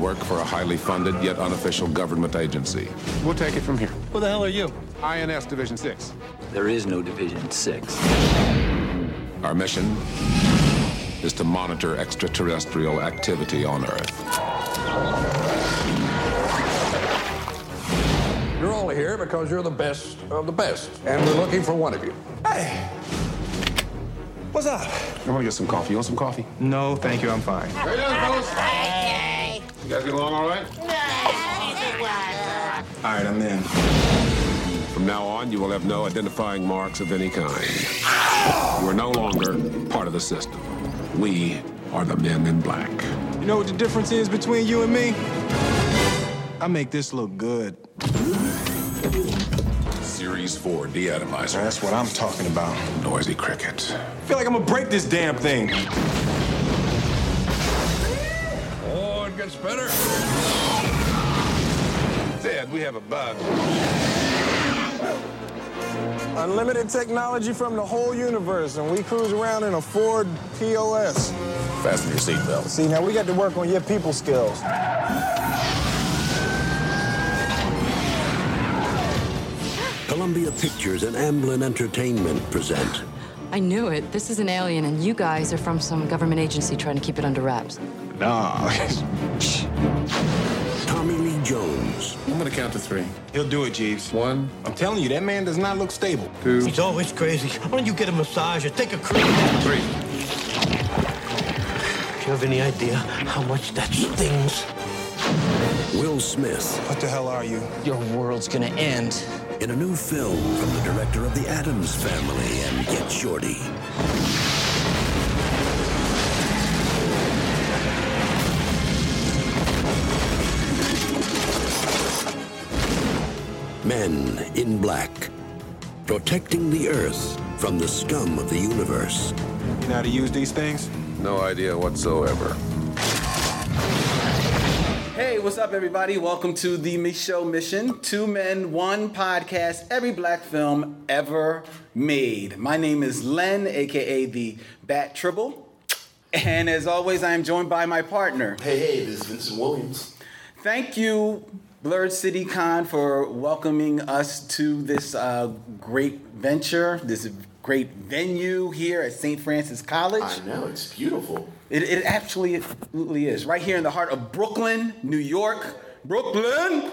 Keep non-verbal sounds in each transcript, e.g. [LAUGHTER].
work for a highly funded yet unofficial government agency. We'll take it from here. Who the hell are you? INS Division 6. There is no Division 6. Our mission is to monitor extraterrestrial activity on Earth. You're all here because you're the best of the best, and we're looking for one of you. Hey. What's up? I want to get some coffee. You want some coffee? No, thank you. I'm fine. Hey, fellas. You guys get along all right? All right, I'm in. From now on, you will have no identifying marks of any kind. You are no longer part of the system. We are the men in black. You know what the difference is between you and me? I make this look good. Series 4 deatomizer. That's what I'm talking about. Noisy cricket. I feel like I'm gonna break this damn thing. It gets better. Dad, we have a bug. Unlimited technology from the whole universe, and we cruise around in a Ford POS. Fasten your seatbelt. See, now we got to work on your people skills. Columbia Pictures and Amblin Entertainment present I knew it. This is an alien, and you guys are from some government agency trying to keep it under wraps. Nah. [LAUGHS] Tommy Lee Jones, I'm going to count to three. He'll do it, Jeeves. One, I'm telling you, that man does not look stable. two, He's always crazy. Why don't you get a massage or take a cruise? three. Do you have any idea how much that stings? Will Smith, What the hell are you? Your world's gonna end. in a new film from the director of The Addams Family and Get Shorty. Men in Black, protecting the Earth from the scum of the universe. You know how to use these things? No idea whatsoever. Hey, what's up, everybody? Welcome to the Micheaux Mission Two Men, One Podcast, every black film ever made. My name is Len, aka the Bat Tribble. And as always, I am joined by my partner. Hey, hey, this is Vincent Williams. Thank you, Blerd City Con, for welcoming us to this uh, great venture, this great venue here at St. Francis College. I know, it's beautiful. It, it actually absolutely is. Right here in the heart of Brooklyn, New York. Brooklyn!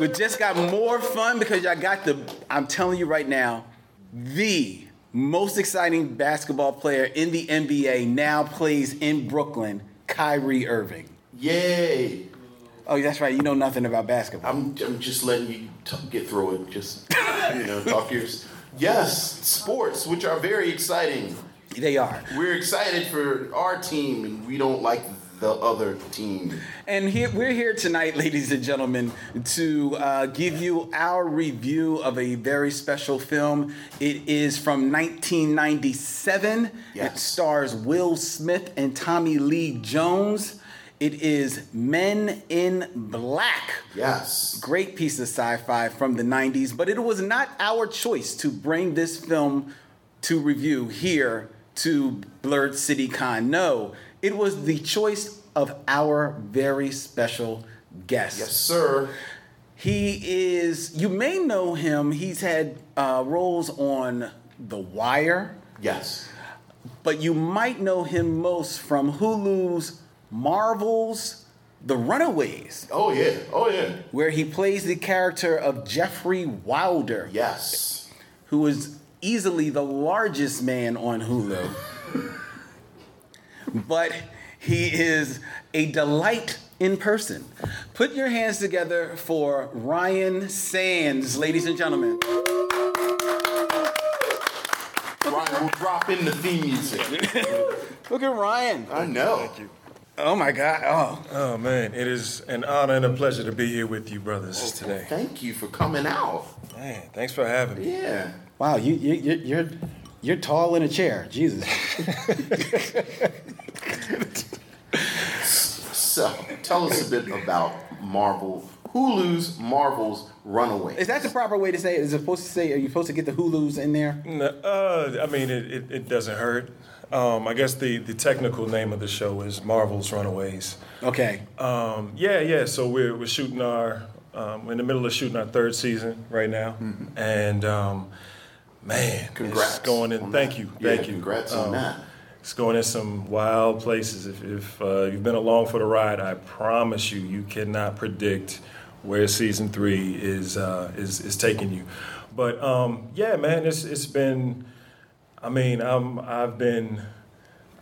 We just got more fun because y'all got the, I'm telling you right now, the most exciting basketball player in the NBA now plays in Brooklyn, Kyrie Irving. Yay! Oh, that's right. You know nothing about basketball. I'm, I'm just letting you t- get through it. Just, you know, talk yours. Yes, sports, which are very exciting. They are. We're excited for our team, and we don't like the other team. And here, we're here tonight, ladies and gentlemen, to uh, give you our review of a very special film. It is from 1997. Yes. It stars Will Smith and Tommy Lee Jones. It is Men in Black. Yes. Great piece of sci-fi from the 90s, but it was not our choice to bring this film to review here to Blerd City Con. No, it was the choice of our very special guest. Yes, sir. He is, you may know him, he's had uh, roles on The Wire, Yes. but you might know him most from Hulu's Marvel's The Runaways, Oh, yeah. Oh, yeah. where he plays the character of Jeffrey Wilder, Yes. who is easily the largest man on Hulu. [LAUGHS] but he is a delight in person. Put your hands together for Ryan Sands, ladies and gentlemen. Ryan, we'll drop in the theme music. [LAUGHS] Look at Ryan. I know. Oh my God. Oh. Oh man, it is an honor and a pleasure to be here with you brothers today. Thank you for coming out. Man, thanks for having me. Yeah. Wow, you, you, you- you're, you're tall in a chair. Jesus. [LAUGHS] So, tell us a bit about Marvel Hulu's Marvel's Runaway. Is that the proper way to say it? Is it supposed to say? Are you supposed to get the Hulu's in there? No, uh, I mean, it, it, it doesn't hurt. Um, I guess the, the technical name of the show is Marvel's Runaways. Okay. Um, yeah, yeah. So we're, we're shooting our, um, we're in the middle of shooting our third season right now. Mm-hmm. And um, man, Congrats it's going in. Thank that. you. Yeah, Thank you. congrats on Um, that. It's going in some wild places. If, if uh, you've been along for the ride, I promise you, you cannot predict where season three is uh, is, is taking you. But um, yeah, man, it's it's been. I mean, I'm I've been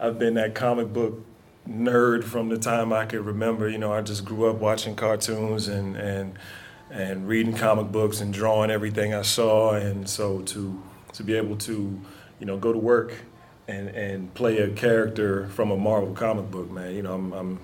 I've been that comic book nerd from the time I could remember. You know, I just grew up watching cartoons and and and reading comic books and drawing everything I saw. And so to to be able to, you know, go to work and and play a character from a Marvel comic book, man. You know, I'm, I'm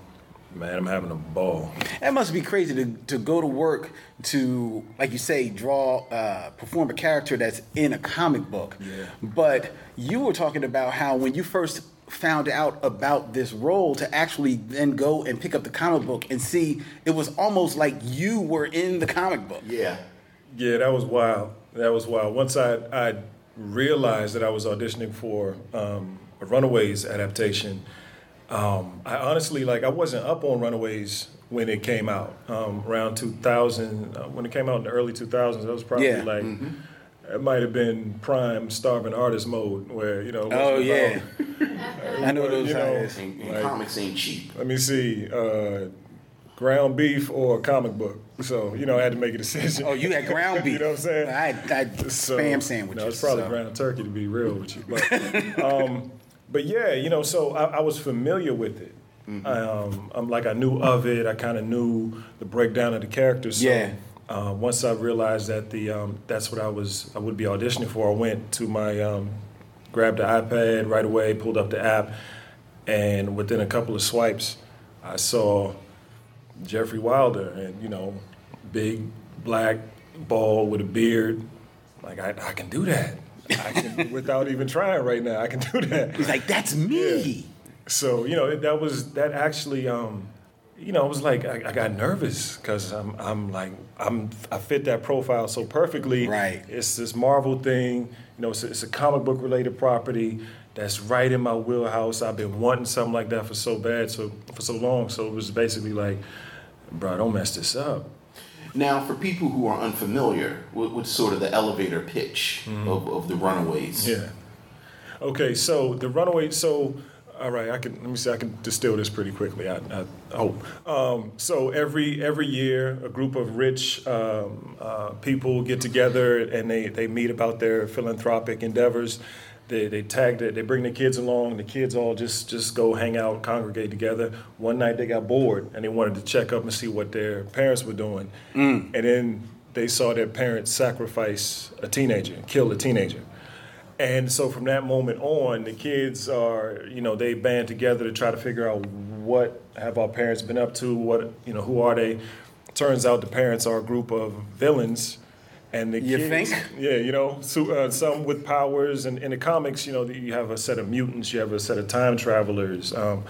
man, I'm having a ball. That must be crazy to, to go to work to, like you say, draw, uh, perform a character that's in a comic book. Yeah. But you were talking about how when you first found out about this role, to actually then go and pick up the comic book and see, it was almost like you were in the comic book. Yeah. Yeah, that was wild. That was wild. Once I I realized that I was auditioning for um, a Runaways adaptation, um, I honestly like I wasn't up on Runaways when it came out um, around 2000. Uh, when it came out in the early 2000s, that was probably Yeah. like. Mhm. It might have been prime starving artist mode, where you know. Oh, yeah. about- [LAUGHS] I know those you guys. And, and like- comics ain't cheap. let me see, uh, ground beef or a comic book. So you know, I had to make a decision. Oh, you had ground beef. [LAUGHS] you know what I'm saying? I had, I had So- spam sandwiches. No, it's probably so. ground turkey to be real with you. But, um, [LAUGHS] but yeah, you know, so I, I was familiar with it. Mm-hmm. Um, I'm like I knew of it. I kind of knew the breakdown of the characters. So, Yeah. Uh, once I realized that the um, that's what I was I would be auditioning for, I went to my um, grabbed the iPad right away, pulled up the app, and within a couple of swipes, I saw Jeffrey Wilder, and you know, big black bald with a beard. Like I, I can do that. I can without even trying right now. I can do that. He's like, that's me. So you know that was that actually. Um, you know, it was like I, I got nervous because I'm I'm like I'm I fit that profile so perfectly. Right. It's this Marvel thing. You know, it's a, it's a comic book related property that's right in my wheelhouse. I've been wanting something like that for so bad, so for so long. So it was basically like, bro, don't mess this up. Now, for people who are unfamiliar with, with sort of the elevator pitch of, of the Runaways, Mm-hmm. Yeah. Okay, so the runaway. So, all right, I can let me see. I can distill this pretty quickly. I, I hope. Um, so every every year, a group of rich um, uh, people get together and they they meet about their philanthropic endeavors. They they tag it. They bring the kids along. The kids all just just go hang out, congregate together. One night they got bored and they wanted to check up and see what their parents were doing, mm. and then they saw their parents sacrifice a teenager, kill a teenager. And so from that moment on, the kids are, you know, they band together to try to figure out what have our parents been up to, what, you know, who are they? Turns out the parents are a group of villains. And the You kids, think? [LAUGHS] yeah, you know, so, uh, some with powers. And in the comics, you know, you have a set of mutants, you have a set of time travelers. Um,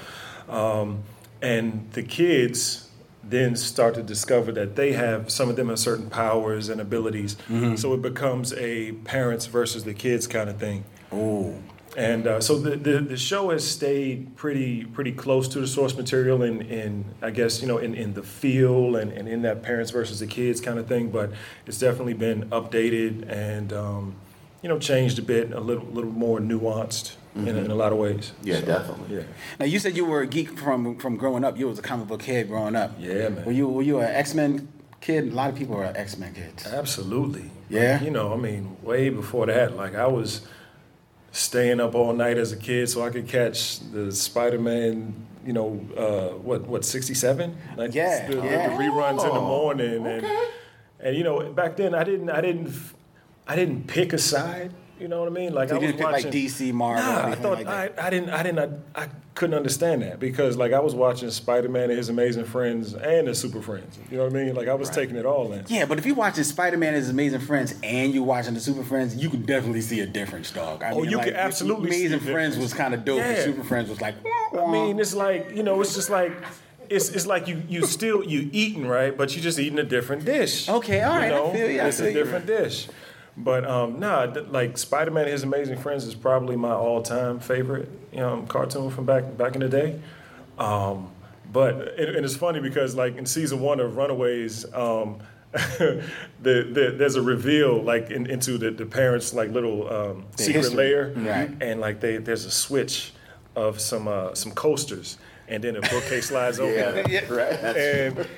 um, and the kids then start to discover that they have some of them have certain powers and abilities. So it becomes a parents versus the kids kind of thing. Oh. And uh, so the, the the show has stayed pretty pretty close to the source material in, in I guess you know in, in the feel and, and in that parents versus the kids kind of thing, but it's definitely been updated and um, you know changed a bit, a little little more nuanced in, a- in a lot of ways. Yeah, So, definitely. Yeah. Now you said you were a geek from from growing up. You was a comic book kid growing up. Yeah, man. Were you were you an X Men kid? A lot of people are X Men kids. Absolutely. Yeah? Like, you know, I mean, way before that, like I was staying up all night as a kid so I could catch the Spider-Man. You know, uh, what what sixty seven? Like Yeah, the, the- yeah. the reruns in the Oh, morning, and and you know, back then I didn't I didn't I didn't pick a side. You know what I mean? Like So I was pick, like, watching DC, Marvel, Nah, I thought like? I, I didn't I didn't I, I couldn't understand that because like I was watching Spider Man and His Amazing Friends and the Super Friends. You know what I mean? Like I was taking it all in. Yeah, but if you're watching Spider Man and His Amazing Friends and you're watching the Super Friends, you can definitely see a difference, dog. I Oh, you can absolutely Amazing Friends was kind of dope. Yeah. but Super Friends was like. I mean, it's like you know, it's just like it's it's like you you still you eating right, but you're just eating a different dish. Okay, all you right, I know? feel you, I It's a you. different dish. But um, nah, like Spider Man and His Amazing Friends is probably my all time favorite um, cartoon from back back in the day. Um, but and, and it's funny because like in season one of Runaways, um, [LAUGHS] the, the, there's a reveal like in, into the, the parents like little um, The secret history. layer, Right. and like they there's a switch of some uh, some coasters, and then a bookcase slides [LAUGHS] open. Yeah, Yeah. right. That's And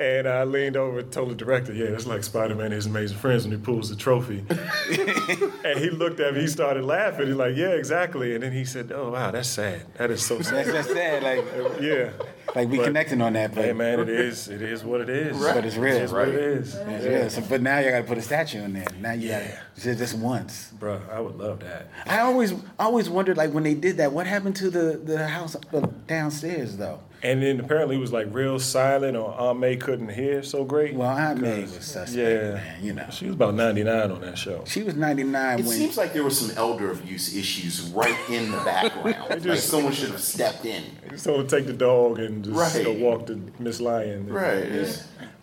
and I leaned over and told the director, "Yeah, it's like Spider-Man and His Amazing Friends when he pulls the trophy." [LAUGHS] and he looked at me, he started laughing. He's like, "Yeah, exactly." And then he said, "Oh wow, that's sad. That is so sad." That's, that's sad. Like, [LAUGHS] yeah. like we But- connecting on that, but Hey man, it is it is what it is. But it's real, It is right? is. It's Yeah. real. So, but now you got to put a statue in there. Now you got Yeah. to just once. Bro, I would love that. I always, always wondered like when they did that, what happened to the the house uh, downstairs though? And then apparently it was like real silent, or Aunt May couldn't hear so great. Well, Aunt May 'Cause- was suspect, Yeah, man, you know. she was about ninety nine on that show. She was ninety nine It when. seems like there was some elder abuse issues right in the background. [LAUGHS] like someone should have stepped in. Just told to take the dog and just Right. go walk to Miss Lion. Right. Yeah.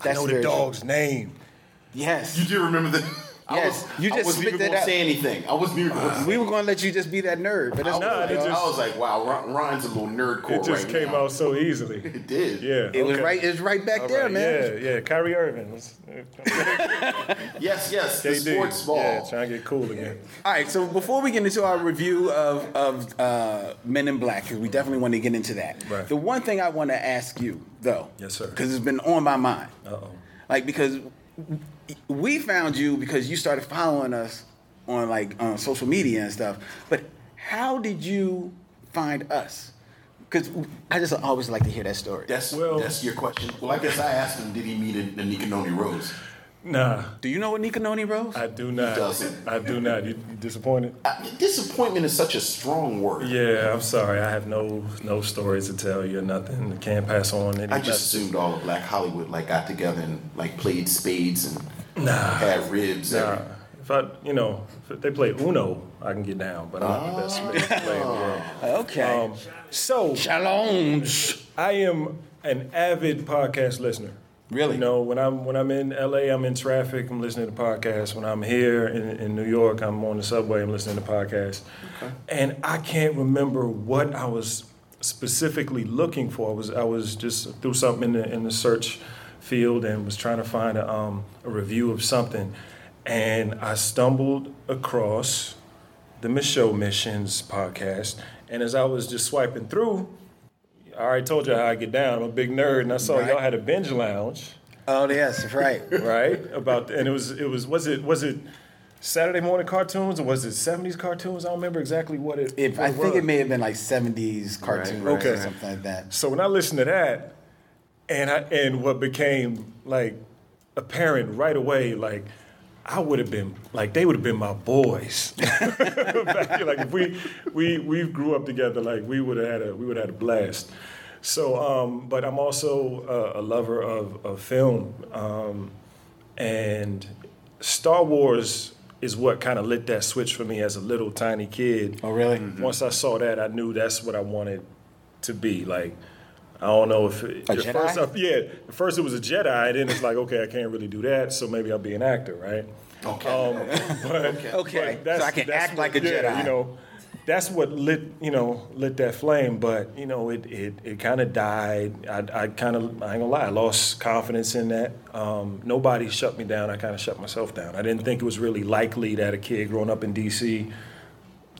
I know the dog's name. yes, You do remember the? I Yes, was, you I just wasn't spit even that gonna out. say anything. I wasn't even. gonna we were gonna let you just be that nerd, but I it's was, Nah, like, it just- I was like, wow, Ron- Ryan's a little nerdcore It just right came now. out so easily. [LAUGHS] It did. Yeah, it was right. It was right back All there, right, man. Yeah, yeah. Kyrie Irving. was- [LAUGHS] Yes, yes. The KD. sports ball. Yeah, trying to get cool again. All right, so before we get into our review of, of uh, Men in Black, because we definitely want to get into that. Right. The one thing I want to ask you, though, Yes, sir. because it's been on my mind, Uh oh. like because we found you because you started following us on like on social media and stuff. But how did you find us? Because I just always like to hear that story. That's Well- that's your question. Well, I guess I asked him, did he meet a, Anika Noni Rose? Nah, Do you know what Anika Noni Rose? I do not. He doesn't. I do not. You, you disappointed? Uh, disappointment is such a strong word. Yeah, I'm sorry. I have no no stories to tell you. Nothing. Can't pass on any. I just messages. assumed all of Black Hollywood like got together and like played spades and Nah. had ribs. Nah. every- If I, you know, if they play Uno, I can get down, but I'm not the best spades player in the world. [LAUGHS] Okay. Um, so Challenge. I am an avid podcast listener. Really? You know, when I'm when I'm in LA, I'm in traffic, I'm listening to podcasts. When I'm here in, in New York, I'm on the subway, I'm listening to podcasts. And I can't remember what I was specifically looking for. I was I was just threw something in the in the search field and was trying to find a, um, a review of something, and I stumbled across the Micheaux Missions podcast. And as I was just swiping through, I already told you how I get down. I'm a big nerd, and I saw Right. y'all had a binge lounge, Oh yes, right. [LAUGHS] right? About and it was it was was it was it Saturday morning cartoons or was it 70s cartoons? I don't remember exactly what it. What I think it may have been like '70s cartoons Right, or okay. something like that. So when I listened to that, and I and what became like apparent right away, like I would have been like they would have been my boys. [LAUGHS] Back, like if we we we grew up together, like we would have had a we would have had a blast. So, um, but I'm also a, a lover of, of film, um, and Star Wars is what kind of lit that switch for me as a little tiny kid. Oh, really? Once I saw that, I knew that's what I wanted to be. Like, I don't know if it, A Jedi? first, I, yeah, at first it was a Jedi, and then it's like, okay, I can't really do that, so maybe I'll be an actor, right? Okay. Um, [LAUGHS] but, Okay, but that's- so I can that's act what- like a yeah, Jedi. You know, that's what lit you know lit that flame. But you know, it it, it kind of died. I, I kind of I ain't gonna lie, I lost confidence in that. Um, nobody shut me down. I kind of shut myself down. I didn't think it was really likely that a kid growing up in D.C.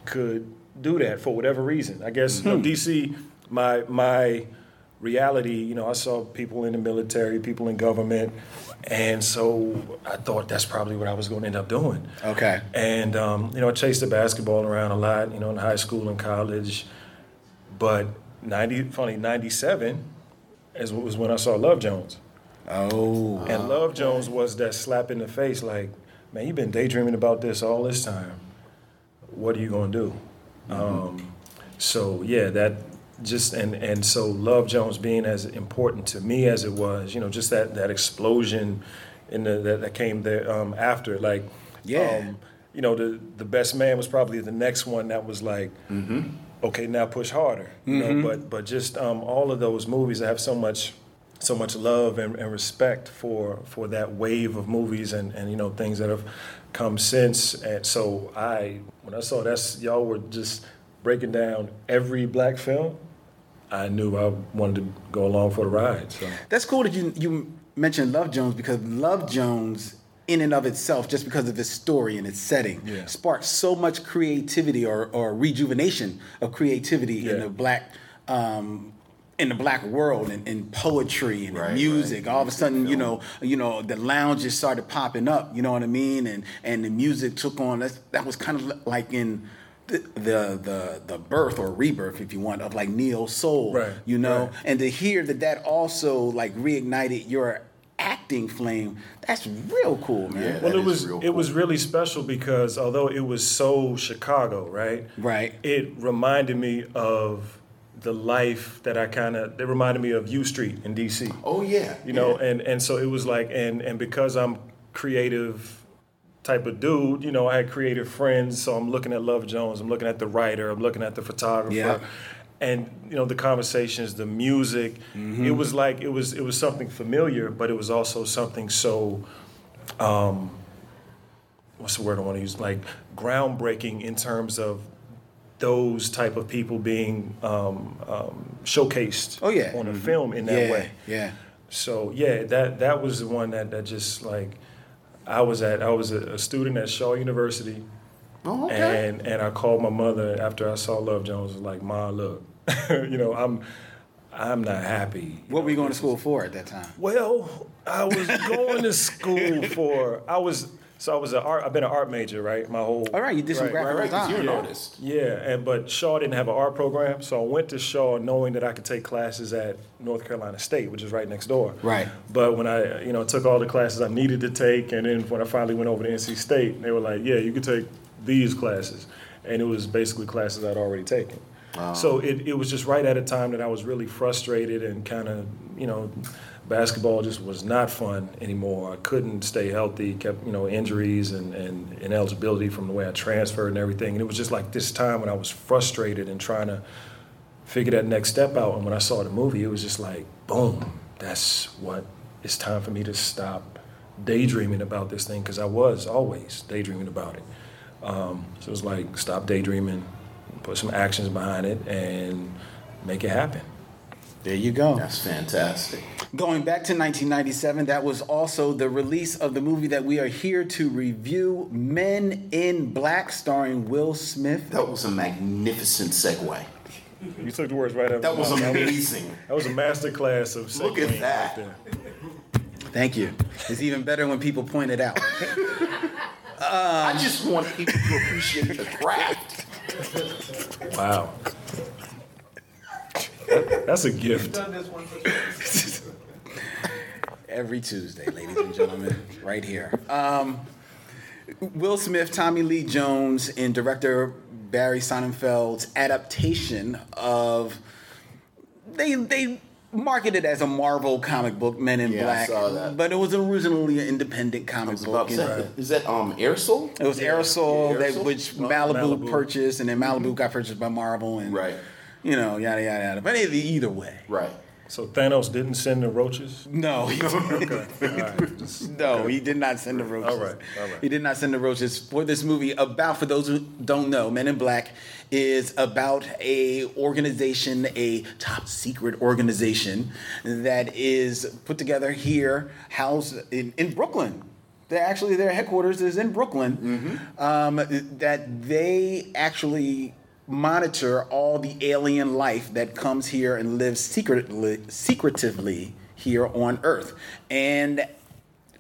could do that for whatever reason. I guess you know, DC, my my reality. You know, I saw people in the military, people in government, and so I thought that's probably what I was going to end up doing. Okay. And um, you know, I chased the basketball around a lot. You know, in high school and college, but ninety funny ninety seven is what was when I saw Love Jones. Oh. And Love Jones was that slap in the face, like, man, you've been daydreaming about this all this time. What are you gonna do? Um, so yeah, that just and and so Love Jones being as important to me as it was, you know, just that that explosion in the that, that came there um, after, like, Yeah. um, you know, the the best man was probably the next one that was like, okay, now push harder. You Mhm. know, but but just um, all of those movies, I have so much so much love and, and respect for for that wave of movies and, and you know things that have come since. And so I when I saw that's y'all were just breaking down every black film, I knew I wanted to go along for the ride. So That's cool that you you mentioned Love Jones because Love Jones, in and of itself, just because of its story and its setting, Yeah. sparked so much creativity or, or rejuvenation of creativity in the black. Um, in the black world and in poetry and in music, all of a sudden, you know, you know, the lounges started popping up. You know what I mean? And and the music took on. That's, that was kind of like in the, the the the birth or rebirth, if you want, of like neo soul. Right, You know, right. and to hear that that also like reignited your acting flame, that's real cool, man. well, it was it was really special because although it was so Chicago, right? Right. It reminded me of the life that I kind of. It reminded me of U Street in D.C. Oh yeah, You know, and and so it was like, and and because I'm creative type of dude, you know, I had creative friends, so I'm looking at Love Jones, I'm looking at the writer, I'm looking at the photographer. Yeah. And you know the conversations, the music, it was like it was it was something familiar, but it was also something so um, what's the word I want to use? Like groundbreaking in terms of those type of people being um, um, showcased Oh, yeah. on a film in that Yeah, way. yeah. So yeah, that that was the one that, that just like I was at I was a, a student at Shaw University. Oh, okay. And and I called my mother after I saw Love Jones was like, Ma, look, [LAUGHS] you know, I'm I'm not happy. What were you going to school for at that time? Well, I was going to school for I was so I was an art I've been an art major, right? My whole All right, you did some graphic design. You're an yeah. artist. Yeah, and but Shaw didn't have an art program, so I went to Shaw knowing that I could take classes at North Carolina State, which is right next door. Right. But when I, you know, took all the classes I needed to take, and then when I finally went over to NC State, they were like, "Yeah, you could take these classes," and it was basically classes I'd already taken. Wow. So it, it was just right at a time that I was really frustrated and kind of, you know, basketball just was not fun anymore. I couldn't stay healthy, kept, you know, injuries and, and ineligibility from the way I transferred and everything. And it was just like this time when I was frustrated and trying to figure that next step out. And when I saw the movie, it was just like, boom, that's what it's time for me to stop daydreaming about this thing because I was always daydreaming about it. Um, so it was like, stop daydreaming, put some actions behind it, and make it happen. There you go. That's fantastic. Going back to 1997, that was also the release of the movie that we are here to review, Men in Black, starring Will Smith. That was a magnificent segue. You took the words right out of That was mouth. amazing. That was a master class of Look at segueing that. right there. Thank you. It's even better when people point it out. I just want people to appreciate the craft. Wow. That's a gift. [LAUGHS] Every Tuesday, ladies and gentlemen, right here. Um, Will Smith, Tommy Lee Jones, and director Barry Sonnenfeld's adaptation of they they marketed as a Marvel comic book, Men in Yeah, I Black, saw that. but it was originally an independent comic was book. about to is that um Aircel? It was Aircel, Yeah, that, which Oh, Malibu, Malibu. purchased, and then Malibu got purchased by Marvel, and Right. you know, yada yada yada. But either, either way, Right. So Thanos didn't send the roaches? no, he, [LAUGHS] Okay. All right. Just- no, he did not send the roaches. All right, all right. He did not send the roaches for this movie. About for those who don't know, Men in Black is about a organization, a top secret organization that is put together here, housed in, in Brooklyn. They actually their headquarters is in Brooklyn. Um, that they actually monitor all the alien life that comes here and lives secretly, secretively here on Earth, and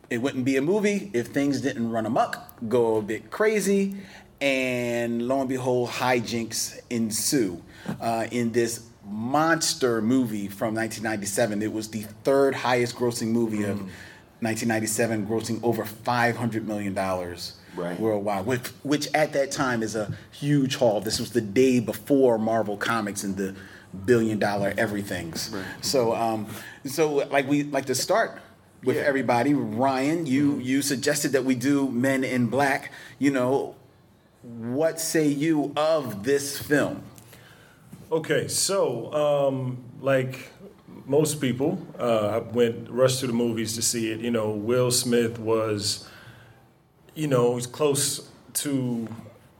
it wouldn't be a movie if things didn't run amok, go a bit crazy, and lo and behold, hijinks ensue uh, in this monster movie from 1997. It was the third highest grossing movie of 1997, grossing over 500 million dollars Right. worldwide, which, which at that time is a huge haul. This was the day before Marvel Comics and the billion dollar everythings. So, um, so like we like to start with Yeah. everybody. Ryan, you you suggested that we do Men in Black. You know, what say you of this film? Okay, so um, like most people, uh, I went rushed to the movies to see it. You know, Will Smith was, you know, he's close to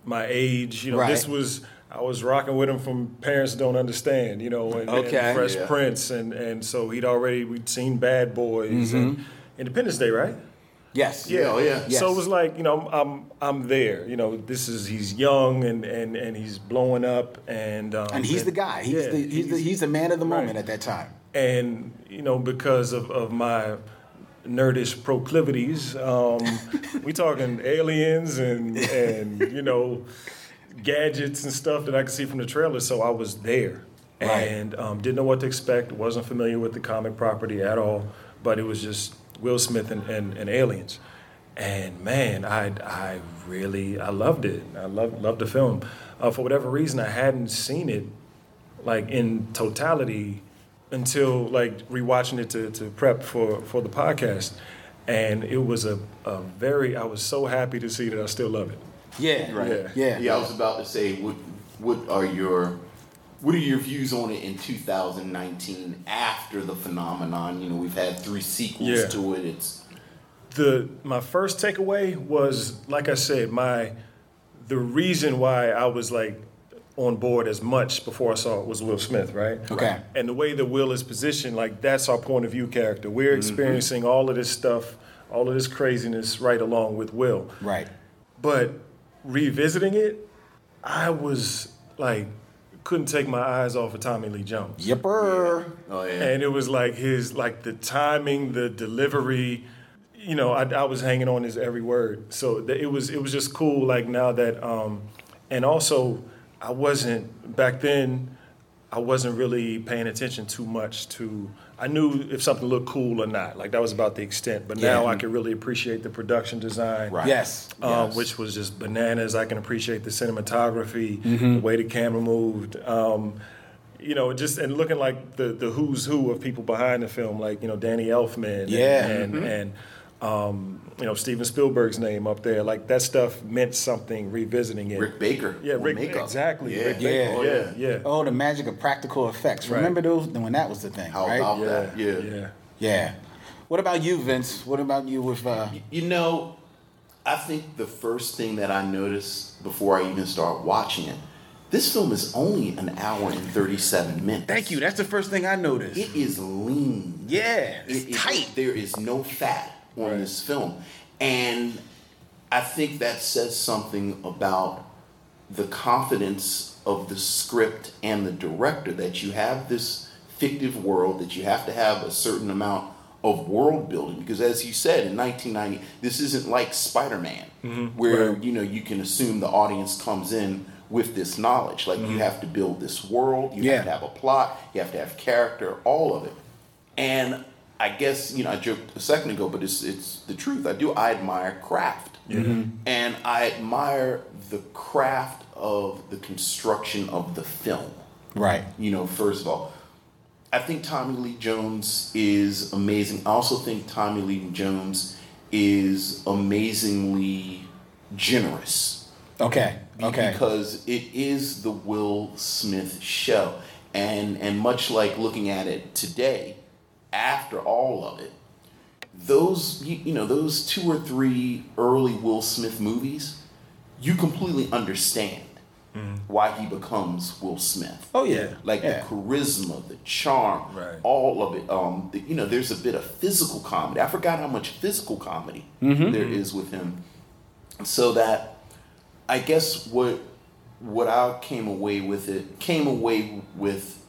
my age. You know, Right. this was I was rocking with him from Parents Don't Understand. You know, and, and Fresh Yeah. Prince, and and so he'd already we'd seen Bad Boys and Independence Day, right? Yes. Yeah, oh, yeah. Yes. So it was like you know I'm I'm there. You know this is he's young and and and he's blowing up and um, And he's the guy. He's yeah, the he's, the he's the man of the moment right. at that time. and you know because of of my nerdish proclivities, um, we talking aliens and and you know gadgets and stuff that I could see from the trailer. So I was there Right. and um, didn't know what to expect. wasn't familiar with the comic property at all, but it was just Will Smith and, and, and aliens. And man, I I really I loved it. I loved loved the film. Uh, for whatever reason, I hadn't seen it like in totality until like rewatching it to, to prep for, for the podcast. And it was a, a very I was so happy to see that I still love it. Yeah. Right. Yeah. Yeah. Yeah, I was about to say, what what are your what are your views on it in 2019 after the phenomenon? You know, we've had three sequels Yeah. to it. It's the my first takeaway was like I said, my the reason why I was like on board as much before I saw it was Will Smith, right? Okay. And the way that Will is positioned, like that's our point of view character. We're Mm-hmm. experiencing all of this stuff, all of this craziness right along with Will. Right. But revisiting it, I was like couldn't take my eyes off of Tommy Lee Jones. Yipper. oh yeah. And it was like his like the timing, the delivery. You know, I, I was hanging on his every word. So th- it was it was just cool. Like now that, um, and also I wasn't back then. I wasn't really paying attention too much to. I knew if something looked cool or not. Like that was about the extent. But now I can really appreciate the production design. Right. Yes. Um, Yes. which was just bananas. I can appreciate the cinematography, Mm-hmm. the way the camera moved. Um, you know, just and looking like the the who's who of people behind the film, like you know Danny Elfman, Yeah. and and, and um, you know Steven Spielberg's name up there. Like that stuff meant something. Revisiting it, Rick Baker yeah, Rick, makeup. exactly, Yeah. Rick Yeah. Baker, Oh, yeah, yeah. yeah, Oh, the magic of practical effects. Right. Remember those when that was the thing, How right? about yeah, that? Yeah. yeah. Yeah. What about you, Vince? What about you with uh You know, I think the first thing that I noticed before I even start watching it, this film is only an hour and 37 minutes. Thank you. That's the first thing I noticed. It is lean. yeah. It's It- it- tight. there is no fat on this film. And I think that says something about the confidence of the script and the director that you have this fictive world, that you have to have a certain amount of world building. Because as you said in 1990, this isn't like Spider Man, mm-hmm. where you know you can assume the audience comes in with this knowledge. Like you mm-hmm. have to build this world, you Yeah. have to have a plot, you have to have character, all of it. And I guess you know I joked a second ago, but it's it's the truth. I do. I admire craft, mm-hmm. and I admire the craft of the construction of the film. Right. You know, first of all, I think Tommy Lee Jones is amazing. I also think Tommy Lee Jones is amazingly generous. Okay. Okay. Because it is the Will Smith show. And and much like looking at it today, after all of it, those you, you know, those two or three early Will Smith movies, you completely understand why he becomes Will Smith. Oh yeah. Like yeah. the charisma, the charm, Right. all of it. Um, the, you know, there's a bit of physical comedy. I forgot how much physical comedy Mm-hmm. there is with him. So that I guess what what I came away with it came away with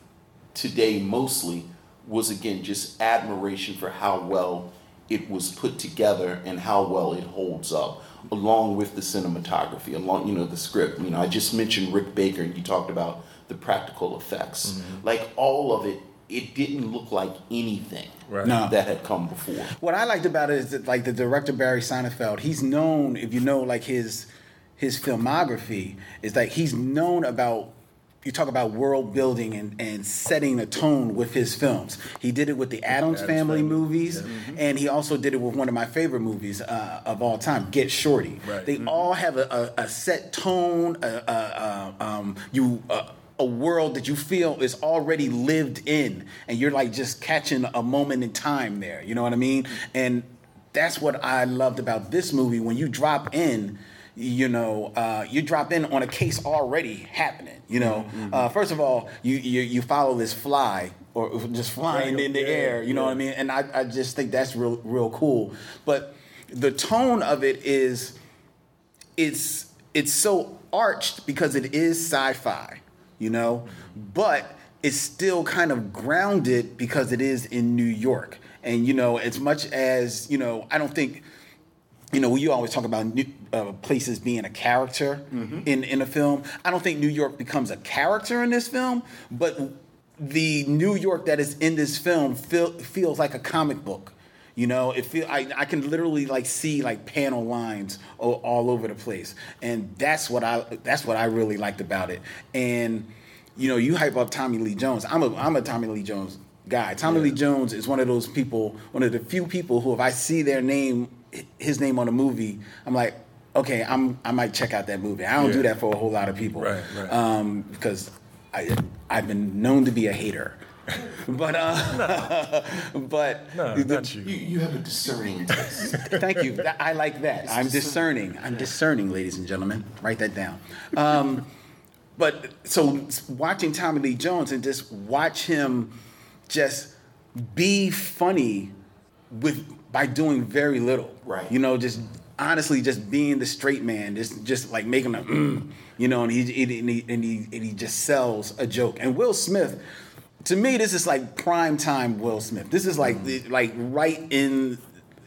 today mostly was again just admiration for how well it was put together and how well it holds up along with the cinematography along you know the script you know I just mentioned Rick Baker and you talked about the practical effects mm-hmm. like all of it it didn't look like anything Right. No. that had come before What I liked about it is that like the director Barry Sonnenfeld, he's known if you know like his his filmography is that he's known about you talk about world building and, and setting a tone with his films. He did it with the Adams, Addams Family, Family. movies, Mm-hmm. and he also did it with one of my favorite movies uh, of all time, Get Shorty. Right. They all have a, a, a set tone, a, a, a, um, you. A, a world that you feel is already lived in, and you're like just catching a moment in time there. You know what I mean? And that's what I loved about this movie. When you drop in, you know, uh, you drop in on a case already happening. You know, uh, first of all, you, you you follow this fly or just flying in the yeah, air. You know what I mean? And I, I just think that's real real cool. But the tone of it is it's it's so arched because it is sci-fi, you know, but it's still kind of grounded because it is in New York. And you know, as much as you know, I don't think you know, you always talk about new, uh, places being a character in in a film. I don't think New York becomes a character in this film, but the New York that is in this film feel, feels like a comic book. You know, it feel I, I can literally like see like panel lines all, all over the place, and that's what I that's what I really liked about it. And you know, you hype up Tommy Lee Jones. I'm a I'm a Tommy Lee Jones guy. Tommy Lee Jones is one of those people, one of the few people who, if I see their name, his name on a movie, I'm like, okay, I'm I might check out that movie. I don't do that for a whole lot of people, Right, right. Um, because I I've been known to be a hater. [LAUGHS] But uh, [LAUGHS] but No, the- not you. You, you have a discerning taste. [LAUGHS] Thank you. I like that. I'm discerning. I'm discerning, ladies and gentlemen. Write that down. Um, but so watching Tommy Lee Jones and just watch him just be funny with by doing very little. Right. You know, just honestly just being the straight man, just just like making a mm, you know, and he, and he and he and he just sells a joke. And Will Smith, to me, this is like prime time Will Smith. This is like the, like right in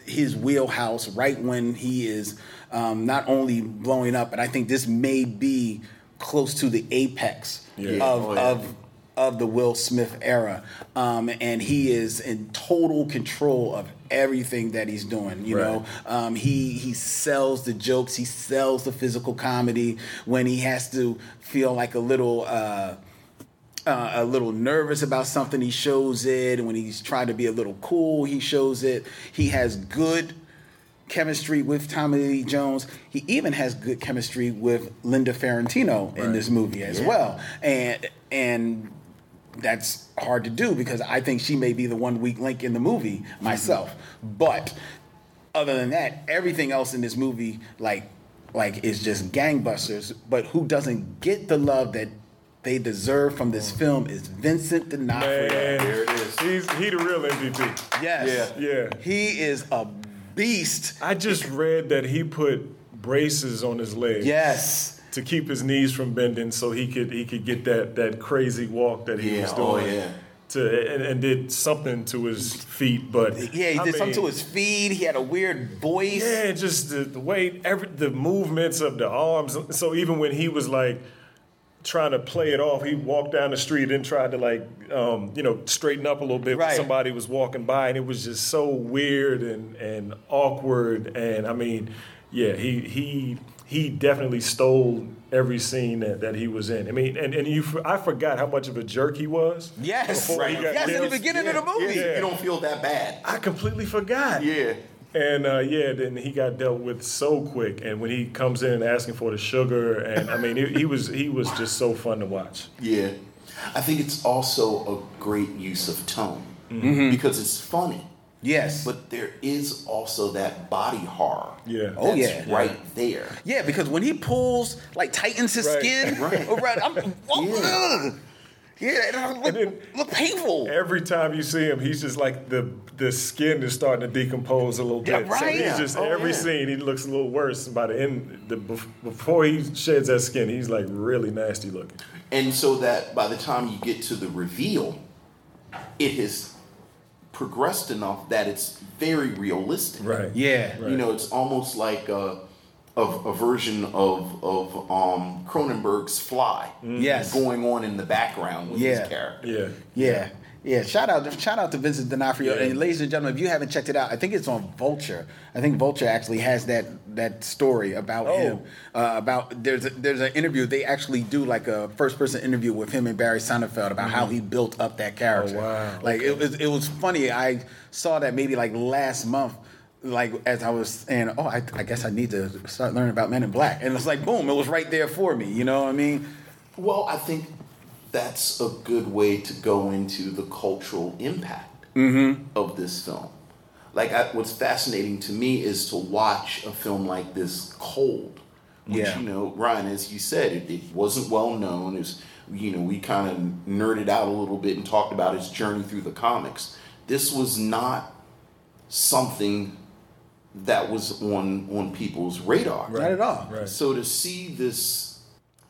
his wheelhouse, right when he is um, not only blowing up, but I think this may be close to the apex Yeah. of Oh, yeah. of of the Will Smith era, um, and he is in total control of everything that he's doing. You Right. know, um, he he sells the jokes, he sells the physical comedy when he has to feel like a little. Uh, uh, a little nervous about something, he shows it. And when he's trying to be a little cool, he shows it. He has good chemistry with Tommy Lee Jones. He even has good chemistry with Linda Fiorentino in this movie as Yeah. well. And and that's hard to do because I think she may be the one weak link in the movie myself. But other than that, everything else in this movie, like like is just gangbusters. But who doesn't get the love that they deserve from this film is Vincent D'Onofrio. Man, There it is. He's he the real MVP. Yes. Yeah. Yeah. He is a beast. I just read that he put braces on his legs. Yes. To keep his knees from bending, so he could he could get that that crazy walk that he Yeah, was oh, doing. yeah. To and, and did something to his feet, but Yeah, he I did something to his feet. He had a weird voice. Yeah, just the, the way every the movements of the arms. So even when he was like trying to play it off, he walked down the street and tried to like um, you know straighten up a little bit when Right. somebody was walking by, and it was just so weird and and awkward. And I mean, yeah, he he he definitely stole every scene that, that he was in. I mean, and, and you I forgot how much of a jerk he was. Yes. before he got Yes, in the killed. beginning of the movie. Yeah, You don't feel that bad. I completely forgot. Yeah. And uh, yeah, then he got dealt with so quick. And when he comes in asking for the sugar, and I mean, he, he was he was just so fun to watch. Yeah. I think it's also a great use of tone Mm-hmm. because it's funny. Yes. But there is also that body horror. Yeah. Oh, yeah. Right there. Yeah, because when he pulls, like tightens his Right. skin, [LAUGHS] Right. around, I'm, [LAUGHS] oh, ugh. yeah, it look, then- look painful. Every time you see him, he's just like the the skin is starting to decompose a little Yeah, bit. So right. he's Yeah. just Oh, every yeah. scene he looks a little worse. And by the end, the, bef- before he sheds that skin, he's like really nasty looking. And so that by the time you get to the reveal, it has progressed enough that it's very realistic. Right. Yeah. You know, it's almost like a, a, a version of of um, Cronenberg's Fly. Yes. Going on in the background with Yeah. his character. Yeah. Yeah. Yeah, shout out, shout out to Vincent D'Onofrio, Yeah. and ladies and gentlemen, if you haven't checked it out, I think it's on Vulture. I think Vulture actually has that that story about Oh. him. Uh, about there's a, there's an interview. They actually do like a first person interview with him and Barry Sonnenfeld about how he built up that character. Mm-hmm. Oh, wow. Like it was it was funny. I saw that maybe like last month. Like as I was saying, oh, I, I guess I need to start learning about Men in Black, and it's like, boom, it was right there for me. You know what I mean? Well, I think that's a good way to go into the cultural impact Mm-hmm. of this film. Like, I, what's fascinating to me is to watch a film like this cold. Which, Yeah. you know, Ryan, as you said, it, it wasn't well known. It was, you know, we kind of nerded out a little bit and talked about his journey through the comics. This was not something that was on on people's radar. Not at all. Right. So to see this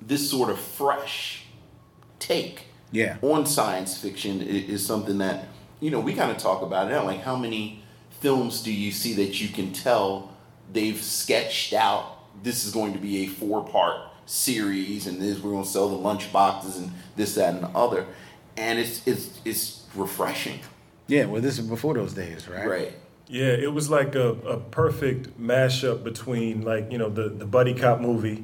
this sort of fresh take Yeah. on science fiction i- is, something that you know we kind of talk about it now. Like how many films do you see that you can tell they've sketched out? This is going to be a four part series, and this we're going to sell the lunch boxes and this, that, and the other, and it's it's it's refreshing. Yeah. Well, this is before those days, right? Right. Yeah, it was like a, a perfect mashup between like, you know, the, the buddy cop movie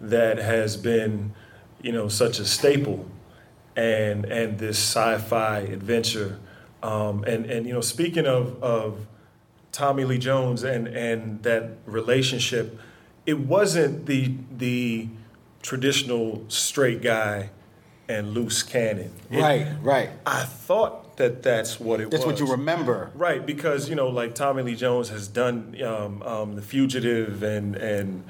that has been, you know, such a staple and and this sci-fi adventure. Um, and, and you know, speaking of, of Tommy Lee Jones and, and that relationship, it wasn't the the traditional straight guy and loose cannon. It- Right. Right. I thought that that's what it That's was. what you remember. Right, because you know, like Tommy Lee Jones has done um, um, the Fugitive and and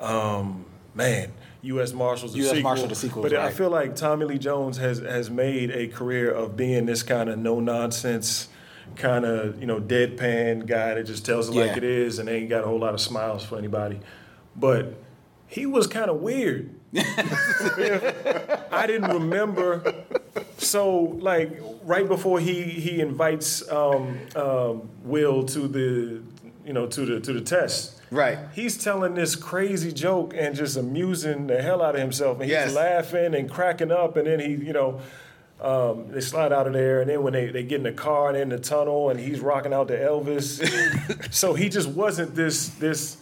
um, man, U.S. Marshals the U.S. sequel. Marshal the sequels, But I feel like Tommy Lee Jones has has made a career of being this kind of no nonsense, kind of you know deadpan guy that just tells it like it is and ain't got a whole lot of smiles for anybody. But he was kind of weird. [LAUGHS] I didn't remember. So, like, right before he he invites um, um, Will to the you know to the to the test, Right. he's telling this crazy joke and just amusing the hell out of himself, and he's Yes. laughing and cracking up, and then he you know. Um, they slide out of there, and then when they, they get in the car and in the tunnel, and he's rocking out to Elvis. [LAUGHS] so he just wasn't this this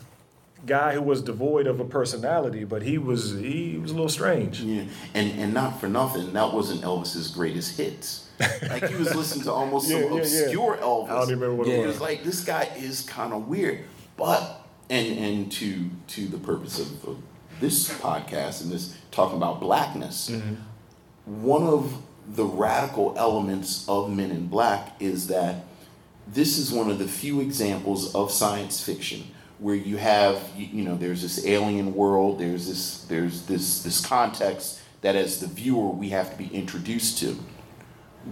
guy who was devoid of a personality, but he was he was a little strange. Yeah, and and not for nothing, that wasn't Elvis's greatest hits. Like he was listening to almost [LAUGHS] Yeah, some yeah, yeah. obscure Elvis. I don't even remember what it It was. was like this guy is kind of weird, but and and to to the purpose of, of this podcast and this talking about blackness, Mm-hmm. one of the radical elements of Men in Black is that this is one of the few examples of science fiction where you have you, you know there's this alien world there's this there's this this context that as the viewer we have to be introduced to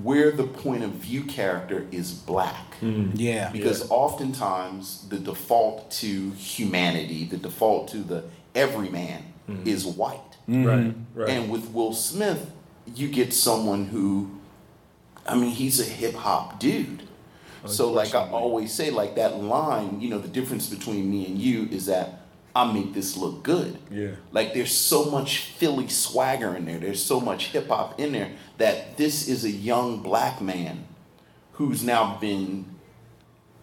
where the point of view character is black. Mm. Yeah. because oftentimes the default to humanity the default to the everyman mm. is white. Mm-hmm. Right, right. and with Will Smith, you get someone who, I mean, he's a hip hop dude. So, like I always say, like that line, you know, the difference between me and you is that I make this look good. Yeah. Like there's so much Philly swagger in there. There's so much hip hop in there that this is a young black man who's now been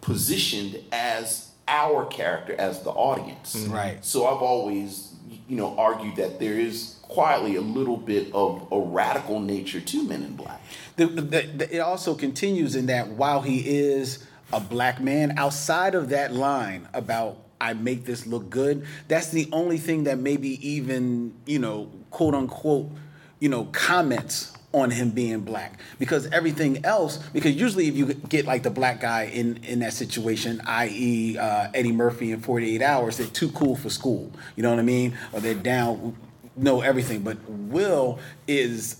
positioned as our character as the audience. Mm-hmm. Right. So I've always, you know, argued that there is quietly a little bit of a radical nature to Men in Black. The, the, the, it also continues in that while he is a black man, outside of that line about I make this look good, that's the only thing that maybe even, you know, quote unquote, you know, comments on him being black. Because everything else, because usually if you get like the black guy in, in that situation, i.e. Uh, Eddie Murphy in 48 hours, they're too cool for school. You know what I mean? Or they're down, know everything. But Will is